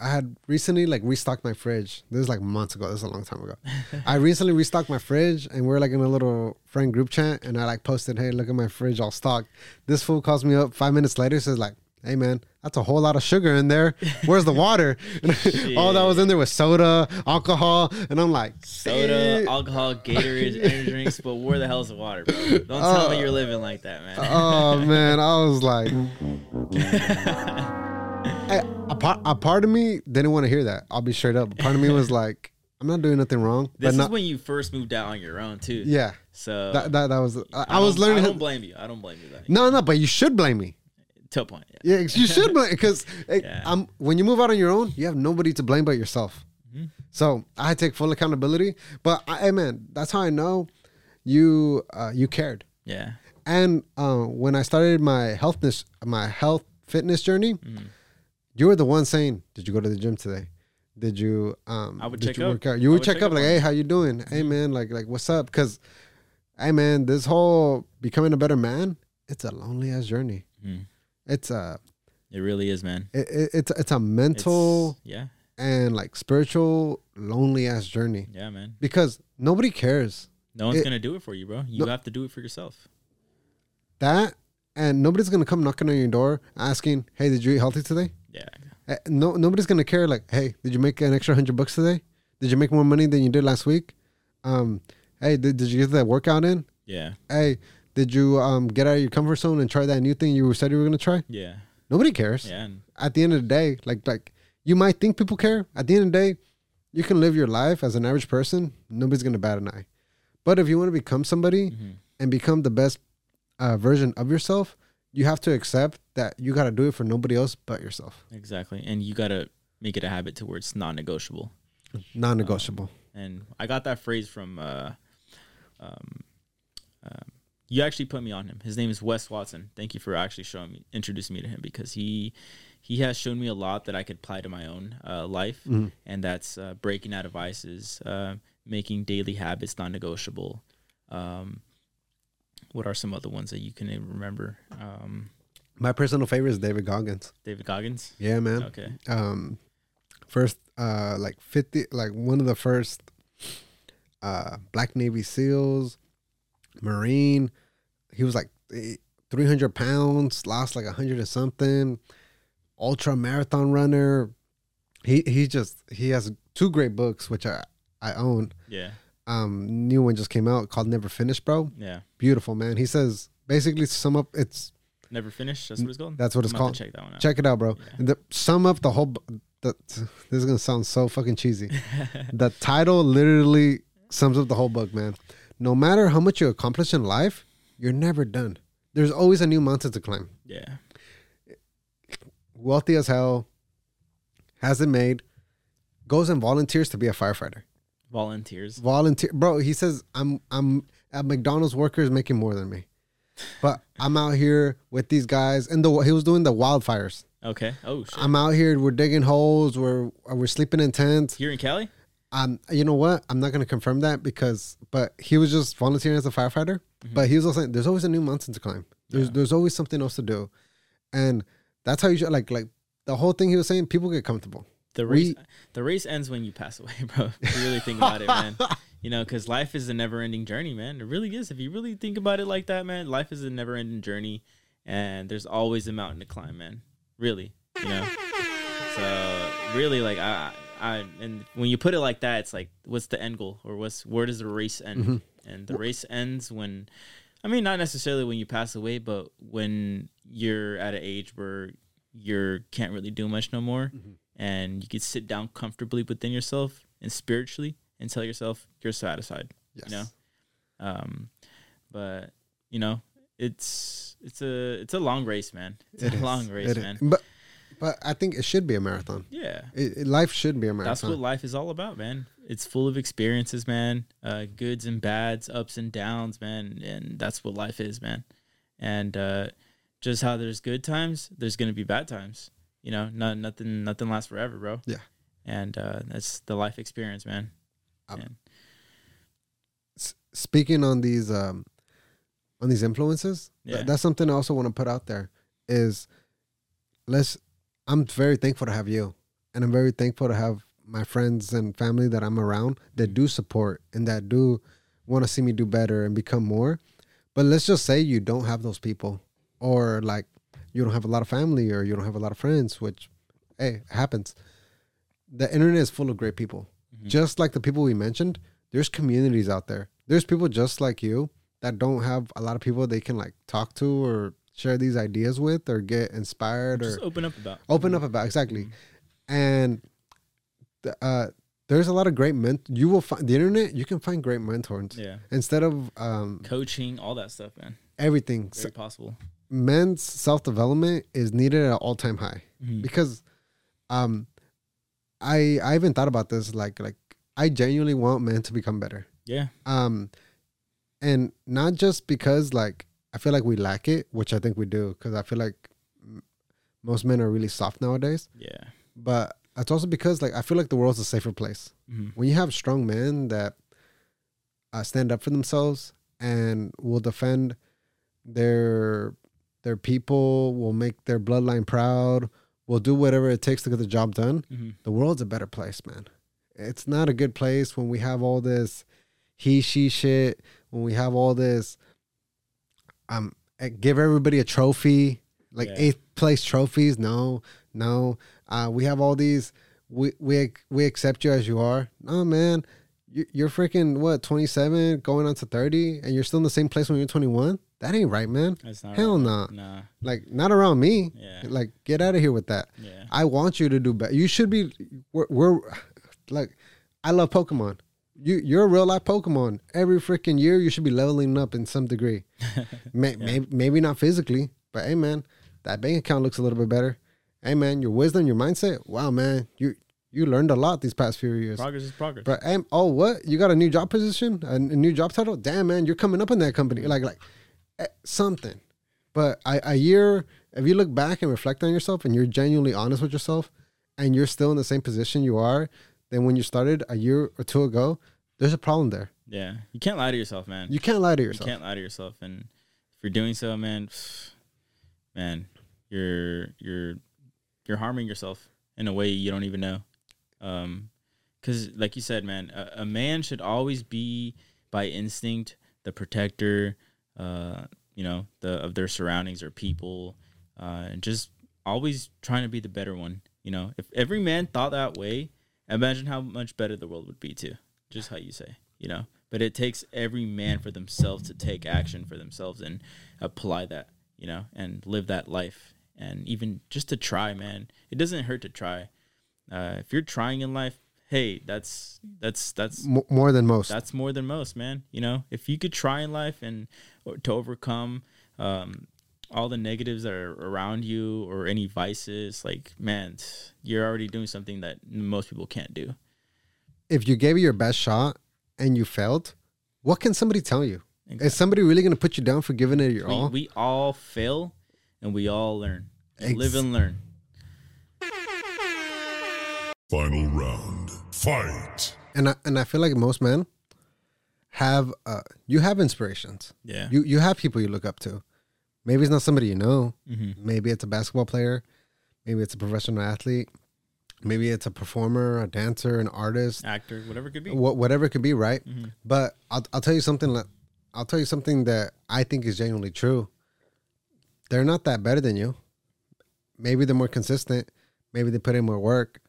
I had recently like restocked my fridge. This is like months ago. This is a long time ago. I recently restocked my fridge, and we're like in a little friend group chat, and I like posted, "Hey, look at my fridge, all stocked." This fool calls me up five minutes later, says like, "Hey, man, that's a whole lot of sugar in there. Where's the water?" All that was in there was soda, alcohol, and I'm like, Soda, alcohol, Gatorade, energy drinks, but where the hell's the water, bro? Don't tell me uh, you're living like that, man. oh man, I was like, I, a, part, a part of me didn't want to hear that. I'll be straight up. A part of me was like, I'm not doing nothing wrong. this is not, when you first moved out on your own, too. yeah, So that, that that was. I, I, was learning. I don't blame you. I don't blame you. That no, no, but you should blame me. to a point. Yeah. Yeah, you should blame because Yeah. I'm when you move out on your own, you have nobody to blame but yourself. Mm-hmm. So I take full accountability. But I, hey, man, that's how I know you uh, you cared. Yeah. And uh, when I started my healthness, my health fitness journey, Mm-hmm. You were the one saying, "Did you go to the gym today? Did you um I would did check you up. work out? You would would check, check up up like, hey, how you doing? Hey man, like like what's up? Because hey man, this whole becoming a better man, it's a lonely ass journey. Mhm. It's a It really is, man. it, it, it's it's a It's- mental yeah. and like spiritual lonely ass journey Yeah, man. because nobody cares No one's It- gonna do it for you, bro. You No- have to do it for yourself. that, and nobody's gonna come knocking on your door asking, "Hey, did you eat healthy today?" Yeah. Uh, No, nobody's gonna care. Like, hey, did you make an extra hundred bucks today? Did you make more money than you did last week? Um, hey, did, did you get that workout in? Yeah. Hey, did you um get out of your comfort zone and try that new thing you said you were gonna try? Yeah. Nobody cares. Yeah. At the end of the day, like like you might think people care. At the end of the day, you can live your life as an average person. Nobody's gonna bat an eye. But if you want to become somebody Mhm. and become the best uh, version of yourself, you have to accept that you got to do it for nobody else but yourself. Exactly. And you gotta make it a habit to where it's non-negotiable. Non-negotiable. And I got that phrase from. Uh, um, um, you actually put me on him. His name is Wes Watson. Thank you for actually showing me, introducing me to him because he he has shown me a lot that I could apply to my own uh, life, Mhm. and that's uh, breaking out of vices, uh, making daily habits non-negotiable. Um, what are some other ones that you can remember? Um, My personal favorite is David Goggins. David Goggins. Yeah, man. Okay. um first uh like 50 like one of the first uh black navy seals marine he was like eh, 300 pounds lost like 100 or something ultra marathon runner he he just he has two great books which i i own Yeah. Um new one just came out called never finished bro Yeah. beautiful man he says basically sum up it's Never finished. That's what it's called. that's what it's I'm called Check that one out. check it out bro Yeah. the sum up the whole b- the, this is gonna sound so fucking cheesy the title literally sums up the whole book man no matter how much you accomplish in life you're never done there's always a new mountain to climb yeah. wealthy as hell has it made goes and volunteers to be a firefighter Volunteers. volunteer bro he says i'm i'm at mcdonald's workers making more than me but i'm out here with these guys and the he was doing the wildfires Okay. Oh shit. i'm out here we're digging holes we're we're sleeping in tents Here in Cali. um you know what i'm not going to confirm that because but he was just volunteering as a firefighter Mm-hmm. but he was also saying there's always a new mountain to climb there's Yeah. there's always something else to do and that's how you should like like the whole thing he was saying people get comfortable The We- race. the race ends when you pass away, bro. If you really think about it, man. You know, because life is a never-ending journey, man. It really is. If you really think about it like that, man, life is a never-ending journey, and there's always a mountain to climb, man. Really, you know. So really, like I, I, and when you put it like that, it's like, what's the end goal, or what's where does the race end? Mm-hmm. And the race ends when, I mean, not necessarily when you pass away, but when you're at an age where you can't really do much no more, Mm-hmm. And you can sit down comfortably within yourself and spiritually and tell yourself you're satisfied. yes You know, um, but you know, it's it's a it's a long race, man. It's It a is. long race, It is. man. but but i think it should be a marathon Yeah. it, it- life should be a marathon That's what life is all about, man. It's full of experiences, man. Uh, goods and bads, ups and downs, man. And that's what life is, man. And uh, just how there's good times, there's gonna be bad times. You know, not nothing, nothing lasts forever, bro. Yeah. And uh, that's the life experience, man. Um, S- speaking on these um on these influences th- that's something i also want to put out there is let's i'm very thankful to have you and i'm very thankful to have my friends and family that i'm around that do support and that do want to see me do better and become more but let's just say you don't have those people or like you don't have a lot of family or you don't have a lot of friends which hey happens the internet is full of great people Mhm. just like the people we mentioned there's communities out there there's people just like you that don't have a lot of people they can like talk to or share these ideas with or get inspired or just open up about. open up about exactly Mhm. and the, uh there's a lot of great ment you will find the internet you can find great mentors Yeah. instead of um Coaching, all that stuff, man. everything Very S- possible. Men's self-development is needed at an all time high Mhm. because um i i even thought about this like like i genuinely want men to become better Yeah. um and not just because like i feel like we lack it which i think we do because i feel like m- most men are really soft nowadays Yeah. but it's also because like i feel like the world's a safer place Mhm. when you have strong men that uh, stand up for themselves and will defend their their people will make their bloodline proud will do whatever it takes to get the job done Mhm. the world's a better place, man. It's not a good place when we have all this he she shit, when we have all this um eh, give everybody a trophy, like Yeah. eighth place trophies. No, no. Uh we have all these we we we accept you as you are. No, man. You, you're freaking what 27 going on to 30 and you're still in the same place when you're 21 that ain't right, man. That's not Hell right. no. Nah. Like not around me. Yeah. Like get out of here with that. Yeah. I want you to do better. You should be. We're, we're like, I love Pokemon. You you're a real life Pokemon. Every freaking year, you should be leveling up in some degree. May, maybe maybe not physically, but hey man, that bank account looks a little bit better. Hey man, your wisdom, your mindset. Wow man, you you learned a lot these past few years. Progress is progress. But oh what? You got a new job position, a, a new job title? Damn man, you're coming up in that company. Like like something. But a, a year, if you look back and reflect on yourself, and you're genuinely honest with yourself, and you're still in the same position you are than when you started a year or two ago, there's a problem there. Yeah. You can't lie to yourself, man. You can't lie to yourself. You can't lie to yourself, and if you're doing so, man, man, you're you're you're harming yourself in a way you don't even know. Um, because like you said, man, a, a man should always be by instinct the protector, uh, you know, the of their surroundings or people, uh, and just always trying to be the better one. You know, if every man thought that way, imagine how much better the world would be too. Just how you say, you know. But it takes every man for themselves to take action for themselves and apply that, you know, and live that life. And even just to try, man, it doesn't hurt to try. Uh, if you're trying in life, hey, that's that's that's more than most. that's more than most, man. You know, if you could try in life and or to overcome um, all the negatives that are around you or any vices, like man, you're already doing something that most people can't do. if you gave it your best shot and you failed, what can somebody tell you? Is somebody really going to put you down for giving it your We, all? we all fail and we all learn. Ex- live and learn. Final round. Fight. and I, and I feel like most men have uh, you have inspirations. Yeah. You you have people you look up to. Maybe it's not somebody you know. Mm-hmm. Maybe it's a basketball player. Maybe it's a professional athlete. Maybe it's a performer, a dancer, an artist, Actor, whatever it could be. wha- whatever it could be, right? Mm-hmm. But I'll, I'll tell you something. Like, I'll tell you something that I think is genuinely true. They're not that better than you. Maybe they're more consistent. Maybe they put in more work.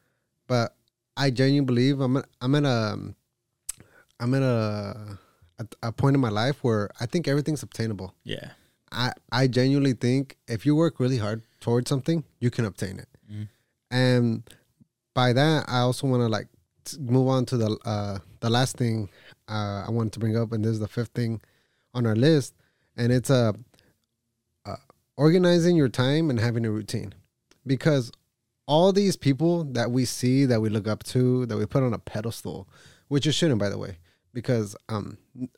But I genuinely believe I'm at, I'm at a I'm at a, a a point in my life where I think everything's obtainable. Yeah. I I genuinely think if you work really hard towards something, you can obtain it. Mhm. And by that, I also want to like move on to the uh the last thing uh, I wanted to bring up, and this is the fifth thing on our list, and it's uh, uh organizing your time and having a routine, because all these people that we see that we look up to that we put on a pedestal, which you shouldn't, by the way, because um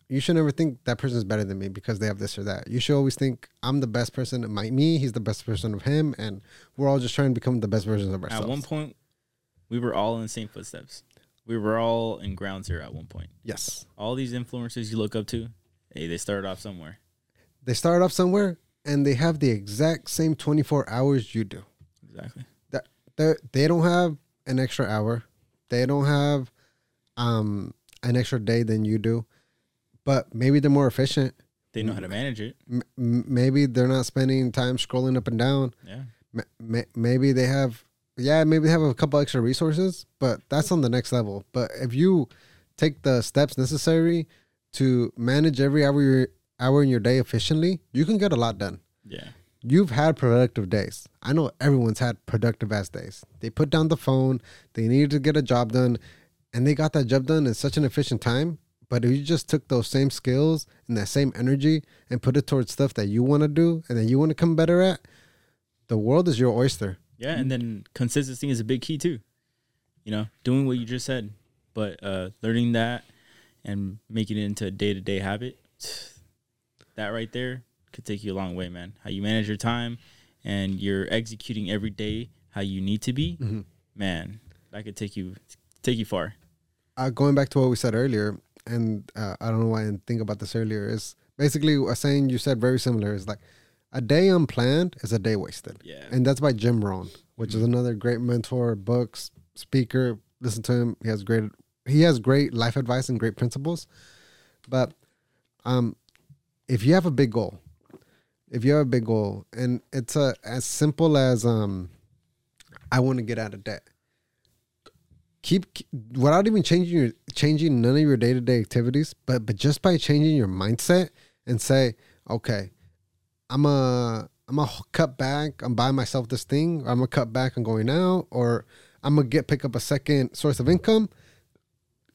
you should never think that person is better than me because they have this or that. You should always think I'm the best person of my me, he's the best person of him, and we're all just trying to become the best versions of ourselves. At one point, we were all in the same footsteps. We were all in ground zero at one point. yes, All these influencers you look up to, hey, they started off somewhere. they started off somewhere and they have the exact same 24 hours you do. Exactly. That they they don't have an extra hour, they don't have um an extra day than you do, but maybe they're more efficient. They know how to manage it. M- maybe they're not spending time scrolling up and down. Yeah. M- maybe they have yeah maybe they have a couple extra resources but that's on the next level but if you take the steps necessary to manage every hour your hour in your day efficiently you can get a lot done Yeah. you've had productive days i know everyone's had productive ass days they put down the phone they needed to get a job done and they got that job done in such an efficient time but if you just took those same skills and that same energy and put it towards stuff that you want to do and that you want to come better at the world is your oyster Yeah. And then consistency is a big key too. You know, doing what you just said, but uh, learning that and making it into a day to day habit, that right there could take you a long way, man. How you manage your time and you're executing every day how you need to be, man, that could take you take you far. Uh, going back to what we said earlier, and uh, I don't know why I didn't think about this earlier, is basically a saying you said very similar. Is like a day unplanned is a day wasted. Yeah. And that's by Jim Rohn, which is another great mentor, books, speaker. Listen to him. He has great he has great life advice and great principles. But um if you have a big goal, if you have a big goal and it's a as simple as um I want to get out of debt keep without even changing your changing none of your day-to-day activities but but just by changing your mindset and say okay I'm a I'm gonna cut back. I'm buying myself this thing. I'm gonna cut back on going out, or I'm gonna get pick up a second source of income,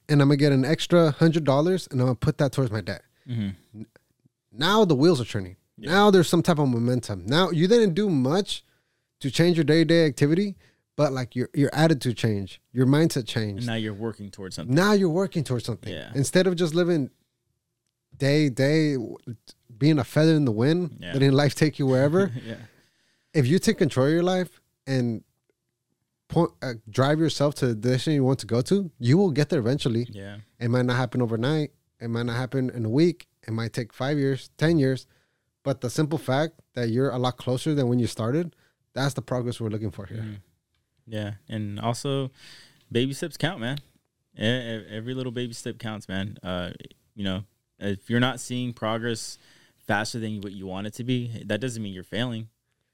and I'm gonna get an extra hundred dollars, and I'm gonna put that towards my debt. Mm-hmm. Now the wheels are turning. Yeah. Now there's some type of momentum. Now you didn't do much to change your day to day activity, but like your your attitude change, your mindset changed. Now you're working towards something. now you're working towards something Yeah. instead of just living day day being a feather in the wind Yeah. letting life take you wherever yeah. if you take control of your life and point uh, drive yourself to the destination you want to go to you will get there eventually Yeah. it might not happen overnight it might not happen in a week it might take five years ten years but the simple fact that you're a lot closer than when you started that's the progress we're looking for here Mhm. Yeah, and also baby steps count, man. Every little baby step counts, man. Uh, you know, if you're not seeing progress faster than what you want it to be, that doesn't mean you're failing.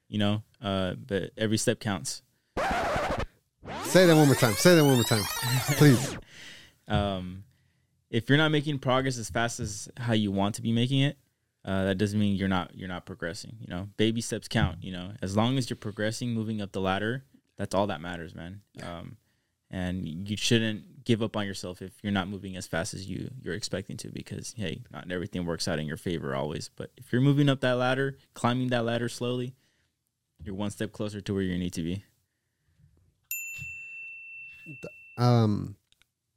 You know, uh, but every step counts. say that one more time say that one more time please Um, if you're not making progress as fast as how you want to be making it, uh, that doesn't mean you're not you're not progressing. You know, baby steps count. You know, as long as you're progressing, moving up the ladder, that's all that matters, man. Um, and you shouldn't give up on yourself if you're not moving as fast as you you're expecting to, because hey, not everything works out in your favor always. But if you're moving up that ladder, climbing that ladder slowly, you're one step closer to where you need to be. um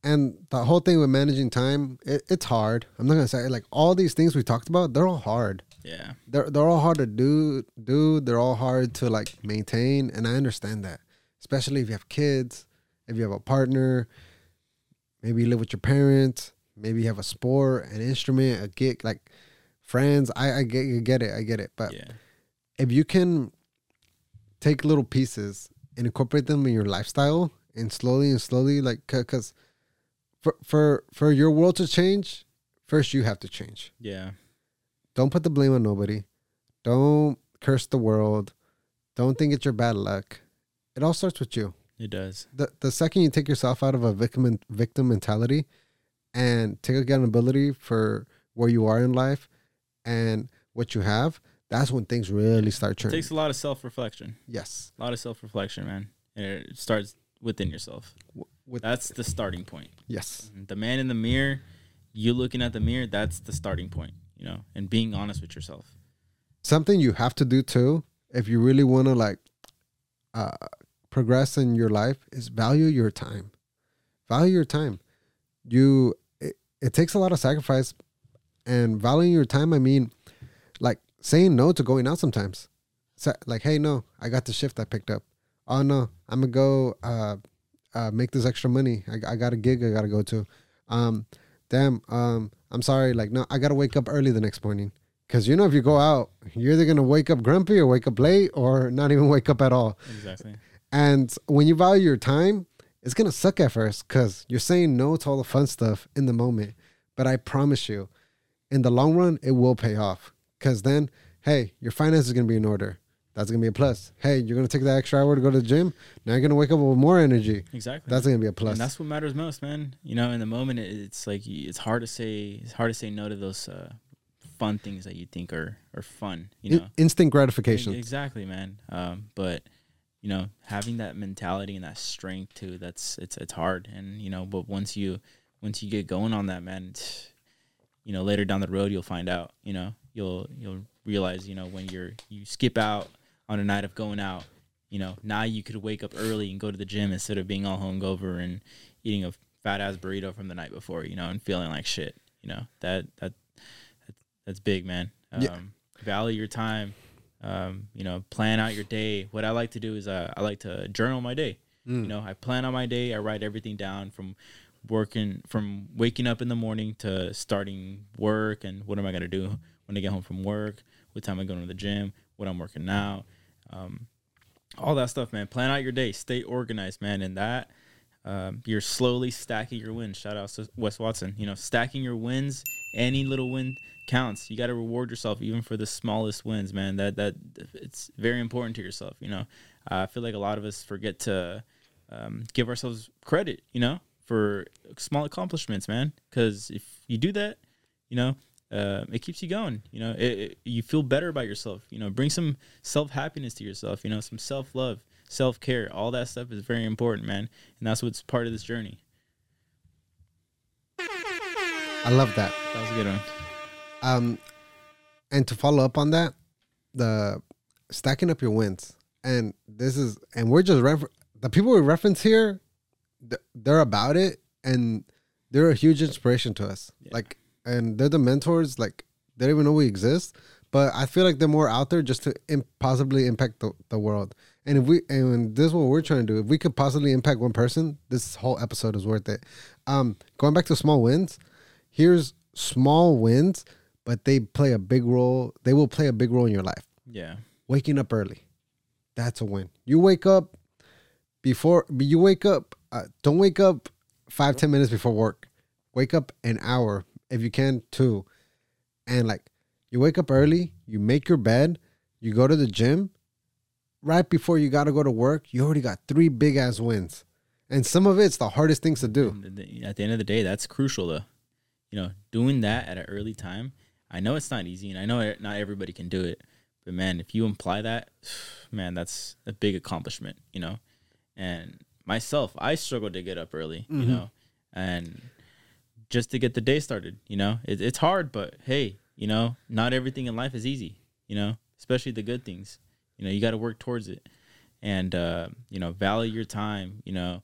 and the whole thing with managing time it, it's hard i'm not gonna say like all these things we talked about they're all hard Yeah, they're, they're all hard to do do they're all hard to like maintain and i understand that especially if you have kids if you have a partner maybe you live with your parents maybe you have a sport an instrument a gig like friends i i get, get it i get it. But yeah, if you can take little pieces and incorporate them in your lifestyle and slowly and slowly like because for for for your world to change first you have to change. Yeah, don't put the blame on nobody. Don't curse the world. Don't think it's your bad luck it all starts with you it does. the the second you take yourself out of a victim victim mentality and take accountability for where you are in life and what you have that's when things really start It takes a lot of self reflection. yes A lot of self reflection, man. And it starts within yourself. with That's the starting point. yes The man in the mirror, you looking at the mirror, that's the starting point, you know, and being honest with yourself. something you have to do too if you really want to like uh progress in your life is value your time. Value your time. You it, it takes a lot of sacrifice and valuing your time i mean like saying no to going out sometimes. Like hey no i got the shift i picked up. Oh no i'm gonna go uh uh make this extra money. I, I got a gig i gotta go to. Um damn um i'm sorry like no i gotta wake up early the next morning. Because you know if you go out you're either gonna wake up grumpy or wake up late or not even wake up at all. Exactly. And when you value your time, it's gonna suck at first because you're saying no to all the fun stuff in the moment. But I promise you, in the long run, it will pay off. Cause then, hey, your finances is gonna be in order. That's gonna be a plus. Hey, you're gonna take that extra hour to go to the gym. Now you're gonna wake up with more energy. Exactly. That's gonna be a plus. and that's what matters most, man. You know, in the moment, it's like it's hard to say. It's hard to say no to those uh, fun things that you think are are fun. You In- know, instant gratification. exactly, man. Um, but you know, having that mentality and that strength too, that's it's it's hard. And you know, but once you once you get going on that, man, you know, later down the road, you'll find out. You know, you'll you'll realize, you know, when you're you skip out on a night of going out. You know, now you could wake up early and go to the gym instead of being all hungover and eating a fat ass burrito from the night before. You know, and feeling like shit. You know that that, that that's big, man. Um, Yeah. Value your time um, you know, plan out your day. What I like to do is uh, I like to journal my day. You know, I plan out my day. I write everything down from working, from waking up in the morning to starting work, and what am I gonna do when I get home from work? What time I'm going to the gym? What I'm working now? Um, all that stuff, man. Plan out your day. Stay organized, man. And that um, you're slowly stacking your wins. Shout out to Wes Watson. You know, stacking your wins. Any little win counts. You got to reward yourself even for the smallest wins, man. That that it's very important to yourself. You know, I feel like a lot of us forget to um, give ourselves credit. You know, for small accomplishments, man. Because if you do that, you know, uh, it keeps you going. You know, it, it- you feel better about yourself. You know, bring some self happiness to yourself. You know, some self love, self care. All that stuff is very important, man, and that's what's part of this journey. I love that. That was a good one. Um, and to follow up on that, the stacking up your wins, and this is, and we're just refer- the people we reference here, they're about it, and they're a huge inspiration to us. Yeah. Like, and they're the mentors. Like, they don't even know we exist, but I feel like they're more out there just to Im- possibly impact the, the world. And if we, and this is what we're trying to do. If we could possibly impact one person, this whole episode is worth it. Um, going back to small wins, here's small wins, but they play a big role. They will play a big role in your life. Yeah, Waking up early, that's a win. You wake up before you wake up. Uh, don't wake up five ten minutes before work. Wake up an hour if you can, too, and like you wake up early. You make your bed. You go to the gym. Right before you got to go to work, you already got three big ass wins, and some of it's the hardest things to do. At the end of the day, that's crucial though. You know, doing that at an early time. I know it's not easy, and I know not everybody can do it. But man, if you imply that, man, that's a big accomplishment. You know, and myself, I struggle to get up early. You know, and just to get the day started. You know, it, it's hard, but hey, you know, not everything in life is easy. You know, especially the good things. You know, you got to work towards it, and uh, you know, value your time. You know,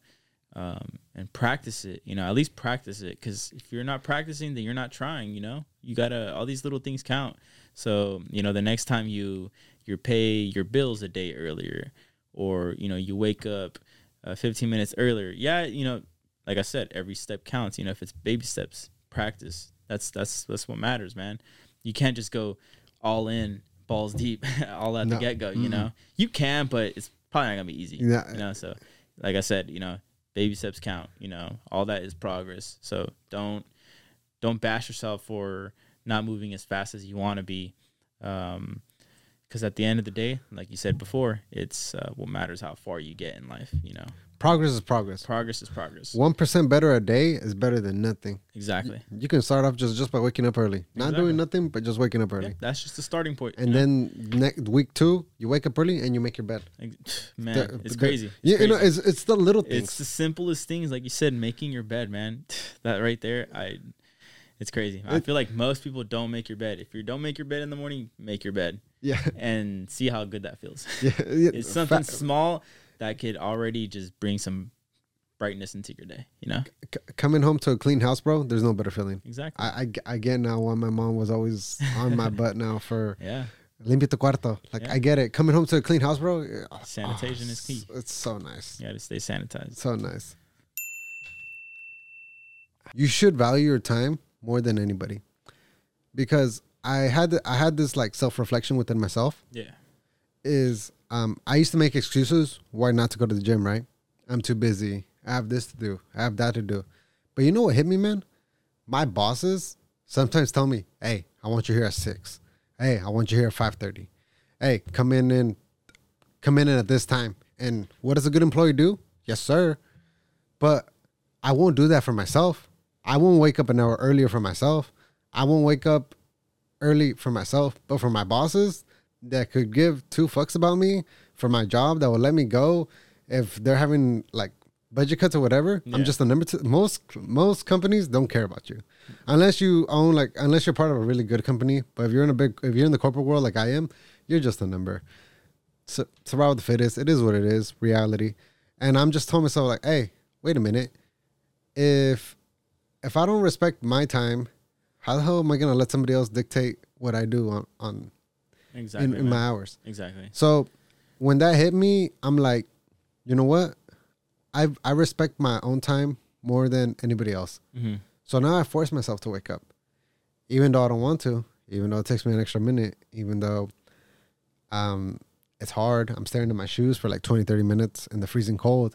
um, and practice it. You know, at least practice it because if you're not practicing, then you're not trying. You know, you gotta all these little things count. So you know, the next time you you pay your bills a day earlier, or you know, you wake up uh, 15 minutes earlier. Yeah, you know, like I said, every step counts. You know, if it's baby steps, practice. That's that's that's what matters, man. You can't just go all in, balls deep, all at No. the get go. You know, you can, but it's probably not gonna be easy. Yeah. You know, so like I said, you know, baby steps count. You know, all that is progress. So don't don't bash yourself for not moving as fast as you want to be. Um, because at the end of the day, like you said before, it's uh, what matters how far you get in life. You know, Progress is progress. progress is progress. One percent better a day is better than nothing. Exactly. You can start off just just by waking up early, not Exactly. doing nothing, but just waking up early. Yeah, that's just the starting point. And know? then next week two, you wake up early and you make your bed. Man, The- it's the- crazy. It's yeah, you know, it's it's the little things. it's the simplest things, like you said, making your bed, man. That right there, I, it's crazy. I feel like most people don't make your bed. If you don't make your bed in the morning, make your bed yeah, and see how good that feels. yeah, yeah. it's something Fa- small that could already just bring some brightness into your day. You know, c- coming home to a clean house, bro. There's no better feeling. exactly. I, I I get now why my mom was always on my butt now for yeah, limpia tu cuarto. Like Yeah. I get it. Coming home to a clean house, bro. oh, Sanitation is key. It's so nice. you got to stay sanitized. So nice. You should value your time more than anybody, because I had I had this like self reflection within myself. Yeah, Is um I used to make excuses why not to go to the gym. Right, I'm too busy. I have this to do. I have that to do. But you know what hit me, man? My bosses sometimes tell me, "Hey, I want you here at six. Hey, I want you here at five thirty. Hey, come in and come in at this time." And what does a good employee do? Yes, sir. But I won't do that for myself. I won't wake up an hour earlier for myself. I won't wake up early for myself, but for my bosses that could give two fucks about me for my job that will let me go if they're having like budget cuts or whatever. I'm just a number two. Most most companies don't care about you unless you own like unless you're part of a really good company. But if you're in a big if you're in the corporate world like I am, you're just a number. So survival the fittest. It is what it is. Reality. And I'm just telling myself like, hey, wait a minute. If if I don't respect my time, how the hell am I gonna let somebody else dictate what I do on on exactly. in, in my hours? exactly. So when that hit me, I'm like, you know what? I I respect my own time more than anybody else. hmm So now I force myself to wake up, even though I don't want to, even though it takes me an extra minute, even though um it's hard. I'm staring at my shoes for like 20, 30 minutes in the freezing cold.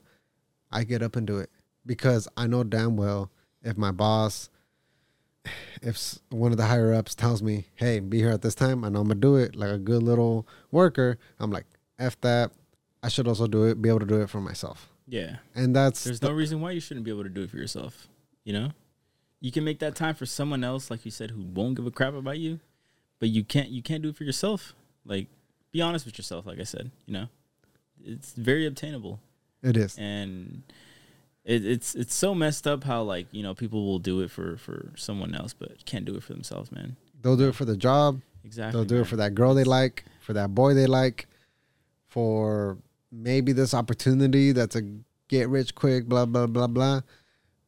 I get up and do it because I know damn well if my boss, if one of the higher ups tells me, hey, be here at this time, I know I'm to do it like a good little worker. I'm like, F that. I should also do it, be able to do it for myself. Yeah. And that's There's no reason why you shouldn't be able to do it for yourself. You know, You can make that time for someone else, like you said, who won't give a crap about you, but you can't you can't do it for yourself. Like, be honest with yourself. Like I said, you know, it's very obtainable, It is. and it, it's it's so messed up how like you know people will do it for for someone else, but can't do it for themselves, man. They'll do it for the job. Exactly. They'll do man. it for that girl they like, for that boy they like, for maybe this opportunity that's a get rich quick, blah blah blah blah.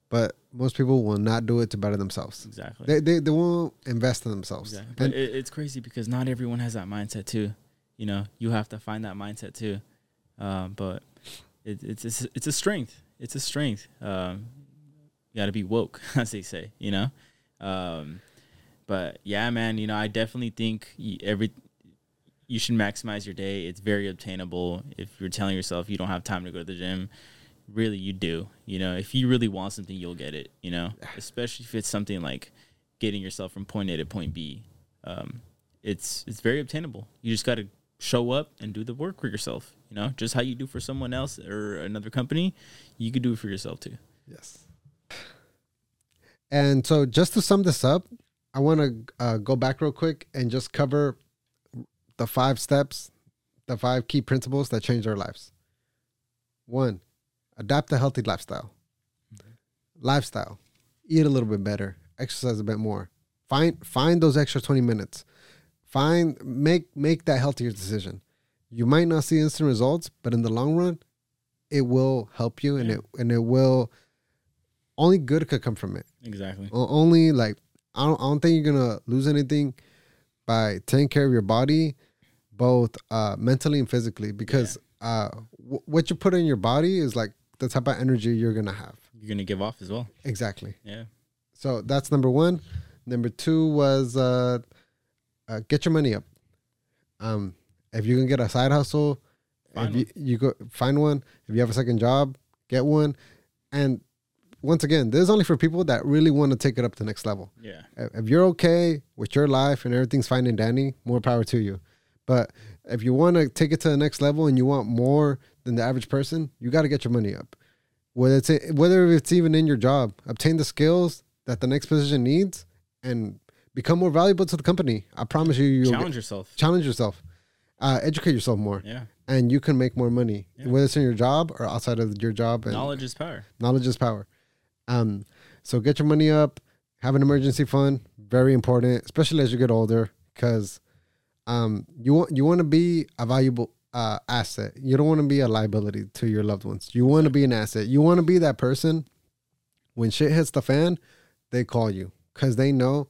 But most people will not do it to better themselves. Exactly. They they, they won't invest in themselves. Exactly. And it, it's crazy because not everyone has that mindset too. You know, you have to find that mindset too. Um, but it, it's it's it's a strength. It's a strength. Um, you got to be woke, as they say. You know. Um, but yeah, man. You know, I definitely think y- every you should maximize your day. It's very obtainable. If you're telling yourself you don't have time to go to the gym, really you do. You know, if you really want something, you'll get it. You know, especially if it's something like getting yourself from point A to point B. Um, it's it's very obtainable. You just got to show up and do the work for yourself. You know, just how you do for someone else or another company, you could do it for yourself too. Yes. And so, just to sum this up, I want to uh, go back real quick and just cover the five steps, the five key principles that change our lives. One, adapt a healthy lifestyle. Lifestyle, eat a little bit better, exercise a bit more. Find find those extra twenty minutes. Find make make that healthier decision. You might not see instant results, but in the long run, it will help you, and Yeah. it and it will. Only good could come from it. Exactly. Only like I don't, I don't think you're gonna lose anything by taking care of your body, both uh, mentally and physically, because uh, w- what you put in your body is like the type of energy you're gonna have. You're gonna give off as well. Exactly. Yeah. So that's number one. Number two was uh, uh, get your money up. Um, if you can get a side hustle, Find if you, you go find one. If you have a second job, get one. And once again, this is only for people that really want to take it up to the next level. Yeah. If you're okay with your life and everything's fine and dandy, more power to you. But if you want to take it to the next level and you want more than the average person, you got to get your money up. Whether it's whether it's even in your job, obtain the skills that the next position needs, and become more valuable to the company. I promise you, you'll Challenge get- yourself. challenge yourself, uh, educate yourself more, Yeah. and you can make more money, Yeah. whether it's in your job or outside of your job. And Knowledge is power. knowledge is power. Um, so get your money up, have an emergency fund, very important, especially as you get older, because um, you want you want to be a valuable uh, asset. You don't want to be a liability to your loved ones. You want to be an asset. You want to be that person when shit hits the fan, they call you because they know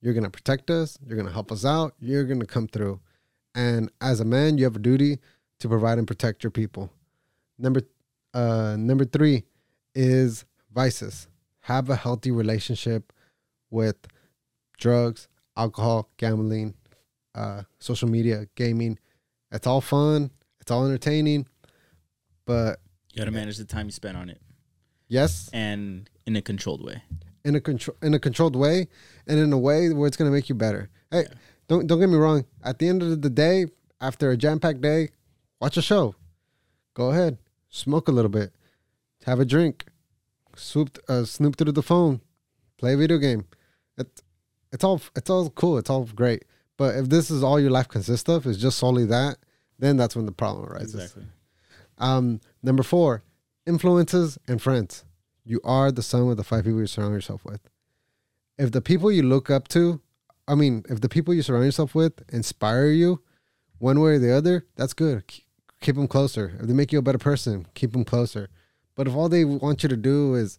you're gonna protect us, you're gonna help us out, you're gonna come through. And as a man, you have a duty to provide and protect your people. Number uh, number three is vices. Have a healthy relationship with drugs, alcohol, gambling, uh, social media, gaming. It's all fun. It's all entertaining. But You gotta manage the time you spend on it, yes, and in a controlled way. In a control in a controlled way, and in a way where it's gonna make you better. Hey, Yeah. don't don't get me wrong. At the end of the day, after a jam packed day, watch a show. Go ahead, smoke a little bit, have a drink, swoop uh, snoop through the phone, play a video game. It, it's all it's all cool. It's all great. But if this is all your life consists of, is just solely that, then that's when the problem arises. Exactly. Um, number four, influences and friends. You are the sum of the five people you surround yourself with. If the people you look up to, I mean, if the people you surround yourself with inspire you, one way or the other, that's good. Keep, them closer. If they make you a better person, keep them closer. But if all they want you to do is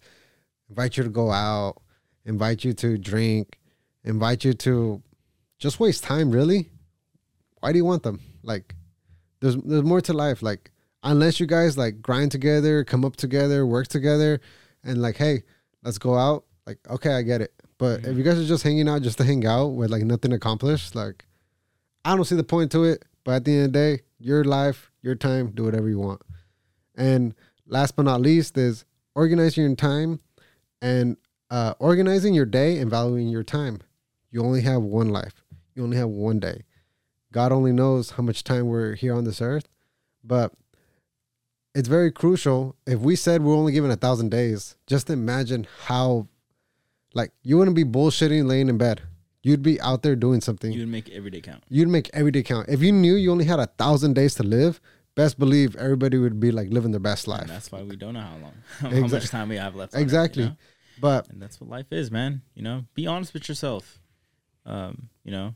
invite you to go out, invite you to drink, invite you to just waste time, really, why do you want them? Like, there's there's more to life. Like, unless you guys like grind together, come up together, work together, and like, hey, let's go out. Like, okay, I get it. But if you guys are just hanging out just to hang out with like nothing accomplished, like, I don't see the point to it. But at the end of the day, your life, your time, do whatever you want. And last but not least is organizing your time and uh, organizing your day and valuing your time. You only have one life. You only have one day. God only knows how much time we're here on this earth, but it's very crucial. If we said we're only given a thousand days, just imagine how Like you wouldn't be bullshitting laying in bed. You'd be out there doing something. You would make every day count. You'd make every day count. If you knew you only had a thousand days to live, best believe everybody would be like living their best And life. that's why we don't know how long, how much time we have left. on it, you Exactly. know? But And that's what life is, man. You know, be honest with yourself. Um, you know,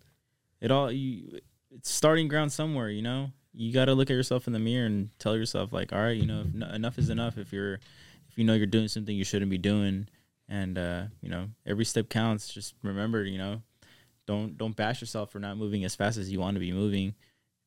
it all you. It's starting ground somewhere. You know, you got to look at yourself in the mirror and tell yourself, like, all right, you know, enough is enough. If you're, if you know you're doing something you shouldn't be doing, and uh, you know, every step counts. Just remember, you know, don't don't bash yourself for not moving as fast as you want to be moving.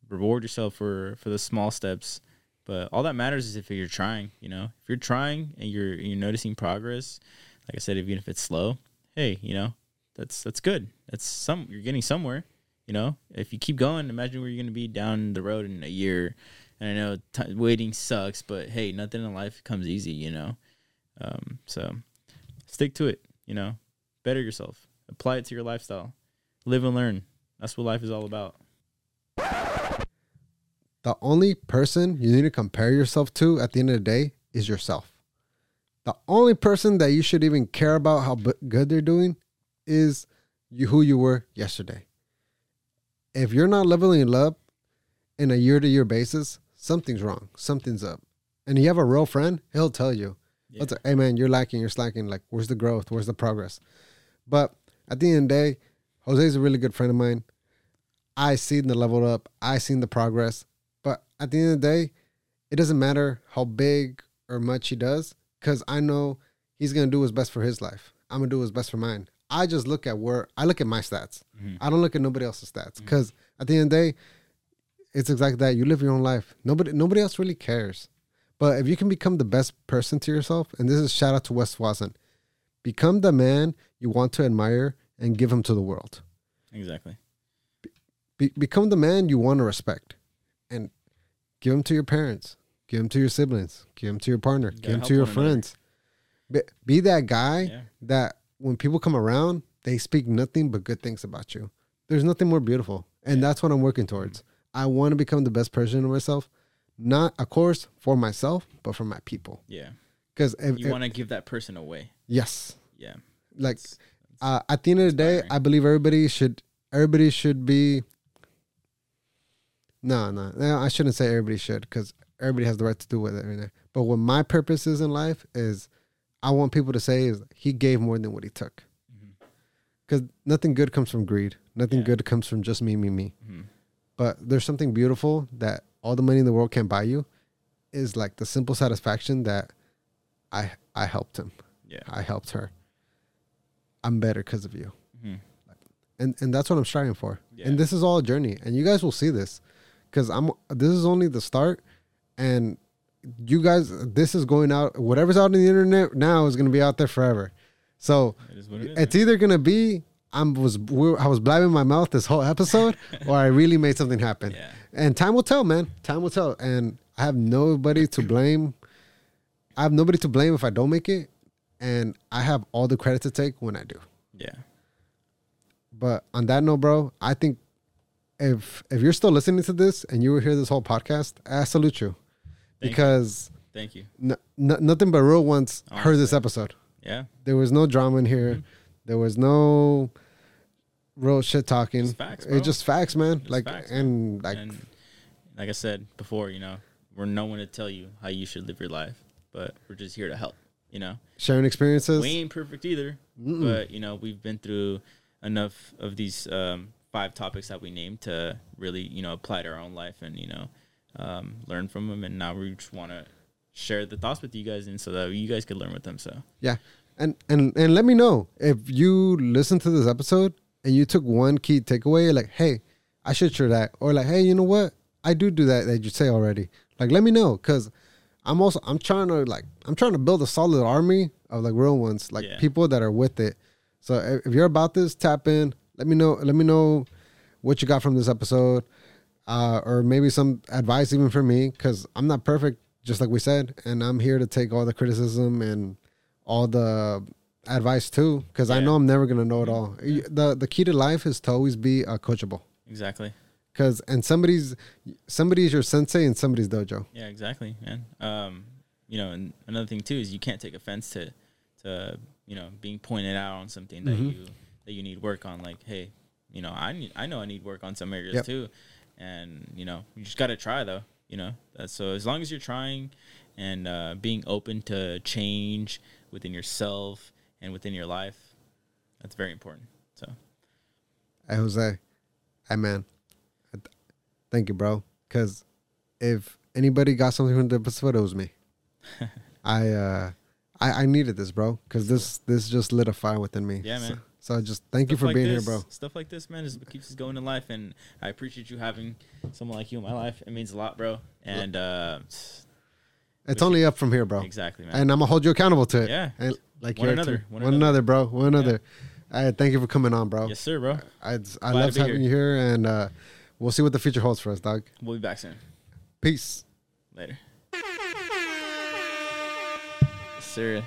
Reward yourself for for the small steps. But all that matters is if you're trying. You know, if you're trying and you're you're noticing progress, like I said, even if it's slow, hey, you know, that's that's good. That's some you're getting somewhere. You know, if you keep going, imagine where you're gonna be down the road in a year. And I know t- waiting sucks, but hey, nothing in life comes easy. You know, um, so stick to it. You know, better yourself. Apply it to your lifestyle. Live and learn. That's what life is all about. the only person you need to compare yourself to at the end of the day is yourself. The only person that you should even care about how good they're doing is you who you were yesterday. If you're not leveling up in a year to year basis, something's wrong. Something's up. And you have a real friend, he'll tell you. Yeah. Like, hey man, you're lacking, you're slacking. Like, where's the growth? Where's the progress? But at the end of the day, Jose's a really good friend of mine. I seen the level up, I seen the progress. But at the end of the day, it doesn't matter how big or much he does, because I know he's gonna do his best for his life. I'm gonna do his best for mine. I just look at where I look at my stats. Mhm. I don't look at nobody else's stats. Because at the end of the day, it's exactly that. You live your own life. Nobody nobody else really cares. But if you can become the best person to yourself, and this is shout out to Wes Watson, become the man you want to admire and give him to the world. Exactly. Be- become the man you want to respect and give him to your parents give him to your siblings give him to your partner gotta give him to your friends be, be that guy Yeah. that when people come around they speak nothing but good things about you there's nothing more beautiful and that's what i'm working towards i want to become the best version of myself not of course for myself but for my people Yeah. because You want to give that person away. yes Yeah. like It's- uh, at the end of the day. I believe everybody should everybody should be. No, no, no, I shouldn't say everybody should because everybody has the right to do with it. Right But what my purpose is in life is, I want people to say is he gave more than what he took. Because nothing good comes from greed. Nothing Yeah. good comes from just me, me, me. Mhm. But there's something beautiful that all the money in the world can't buy you. Is like the simple satisfaction that I I helped him. Yeah. I helped her. I'm better because of you. Mhm. And and that's what I'm striving for. Yeah. And this is all a journey. And you guys will see this. Cause I'm this is only the start. And you guys this is going out whatever's out on the internet now is gonna be out there forever. So It is what it is. it's either gonna be I'm was we- I was blabbing my mouth this whole episode, or I really made something happen. Yeah. And time will tell, man. Time will tell. And I have nobody to blame. I have nobody to blame if I don't make it, and I have all the credit to take when I do. Yeah. But on that note, bro, I think if if you're still listening to this and you were here this whole podcast, I salute you Thank you. because Thank you. n- n- nothing but real ones heard this episode. Yeah. There was no drama in here. Mm-hmm. There was no real shit talking. Just facts. It's just facts, man. Just like facts, and like and like I said before, you know, we're no one to tell you how you should live your life, but we're just here to help. You know, sharing experiences. we ain't perfect either, but you know, we've been through enough of these um, five topics that we named to really, you know, apply to our own life and you know, um, learn from them. And now we just want to share the thoughts with you guys, and so that you guys could learn with them. So Yeah. And and and let me know if you listen to this episode and you took one key takeaway, like, hey, I should share that. Or like, hey, you know what? I do do that that you say already. Like, let me know. Cause I'm also I'm trying to like I'm trying to build a solid army of like real ones, like Yeah. people that are with it. So if, if you're about this, tap in. Let me know. Let me know what you got from this episode, uh, or maybe some advice even for me, because I'm not perfect, just like we said, and I'm here to take all the criticism and all the advice too, because I know I'm never gonna know it all. You- the The key to life is to always be uh, coachable, exactly. because and somebody's somebody's your sensei and somebody's dojo. Yeah, exactly, man. Um, you know, and another thing too is you can't take offense to to you know being pointed out on something that you that you need work on. Like, hey, you know, I need I know I need work on some areas Yep. too, and you know, you just got to try though. You know, so as long as you're trying and uh, being open to change within yourself and within your life, that's very important. So Hey, Jose. Hey, man. Thank you, bro. Because if anybody got something from the episode, it was me. I uh, I, I needed this, bro. Because this this just lit a fire within me. Yeah, man. so just thank you for like being this, here, bro. Stuff like this, man, is what keeps us going in life, and I appreciate you having someone like you in my life. It means a lot, bro. And uh, It's only up from here, bro. exactly, man. And I'm gonna hold you accountable to it. Yeah. And like One another, one One, another. another, bro. One another. Hey, thank you for coming on, bro. yes, sir, bro. I I Glad love having you here, and uh, we'll see what the future holds for us, dog. We'll be back soon. Peace. Later. Yes, sir.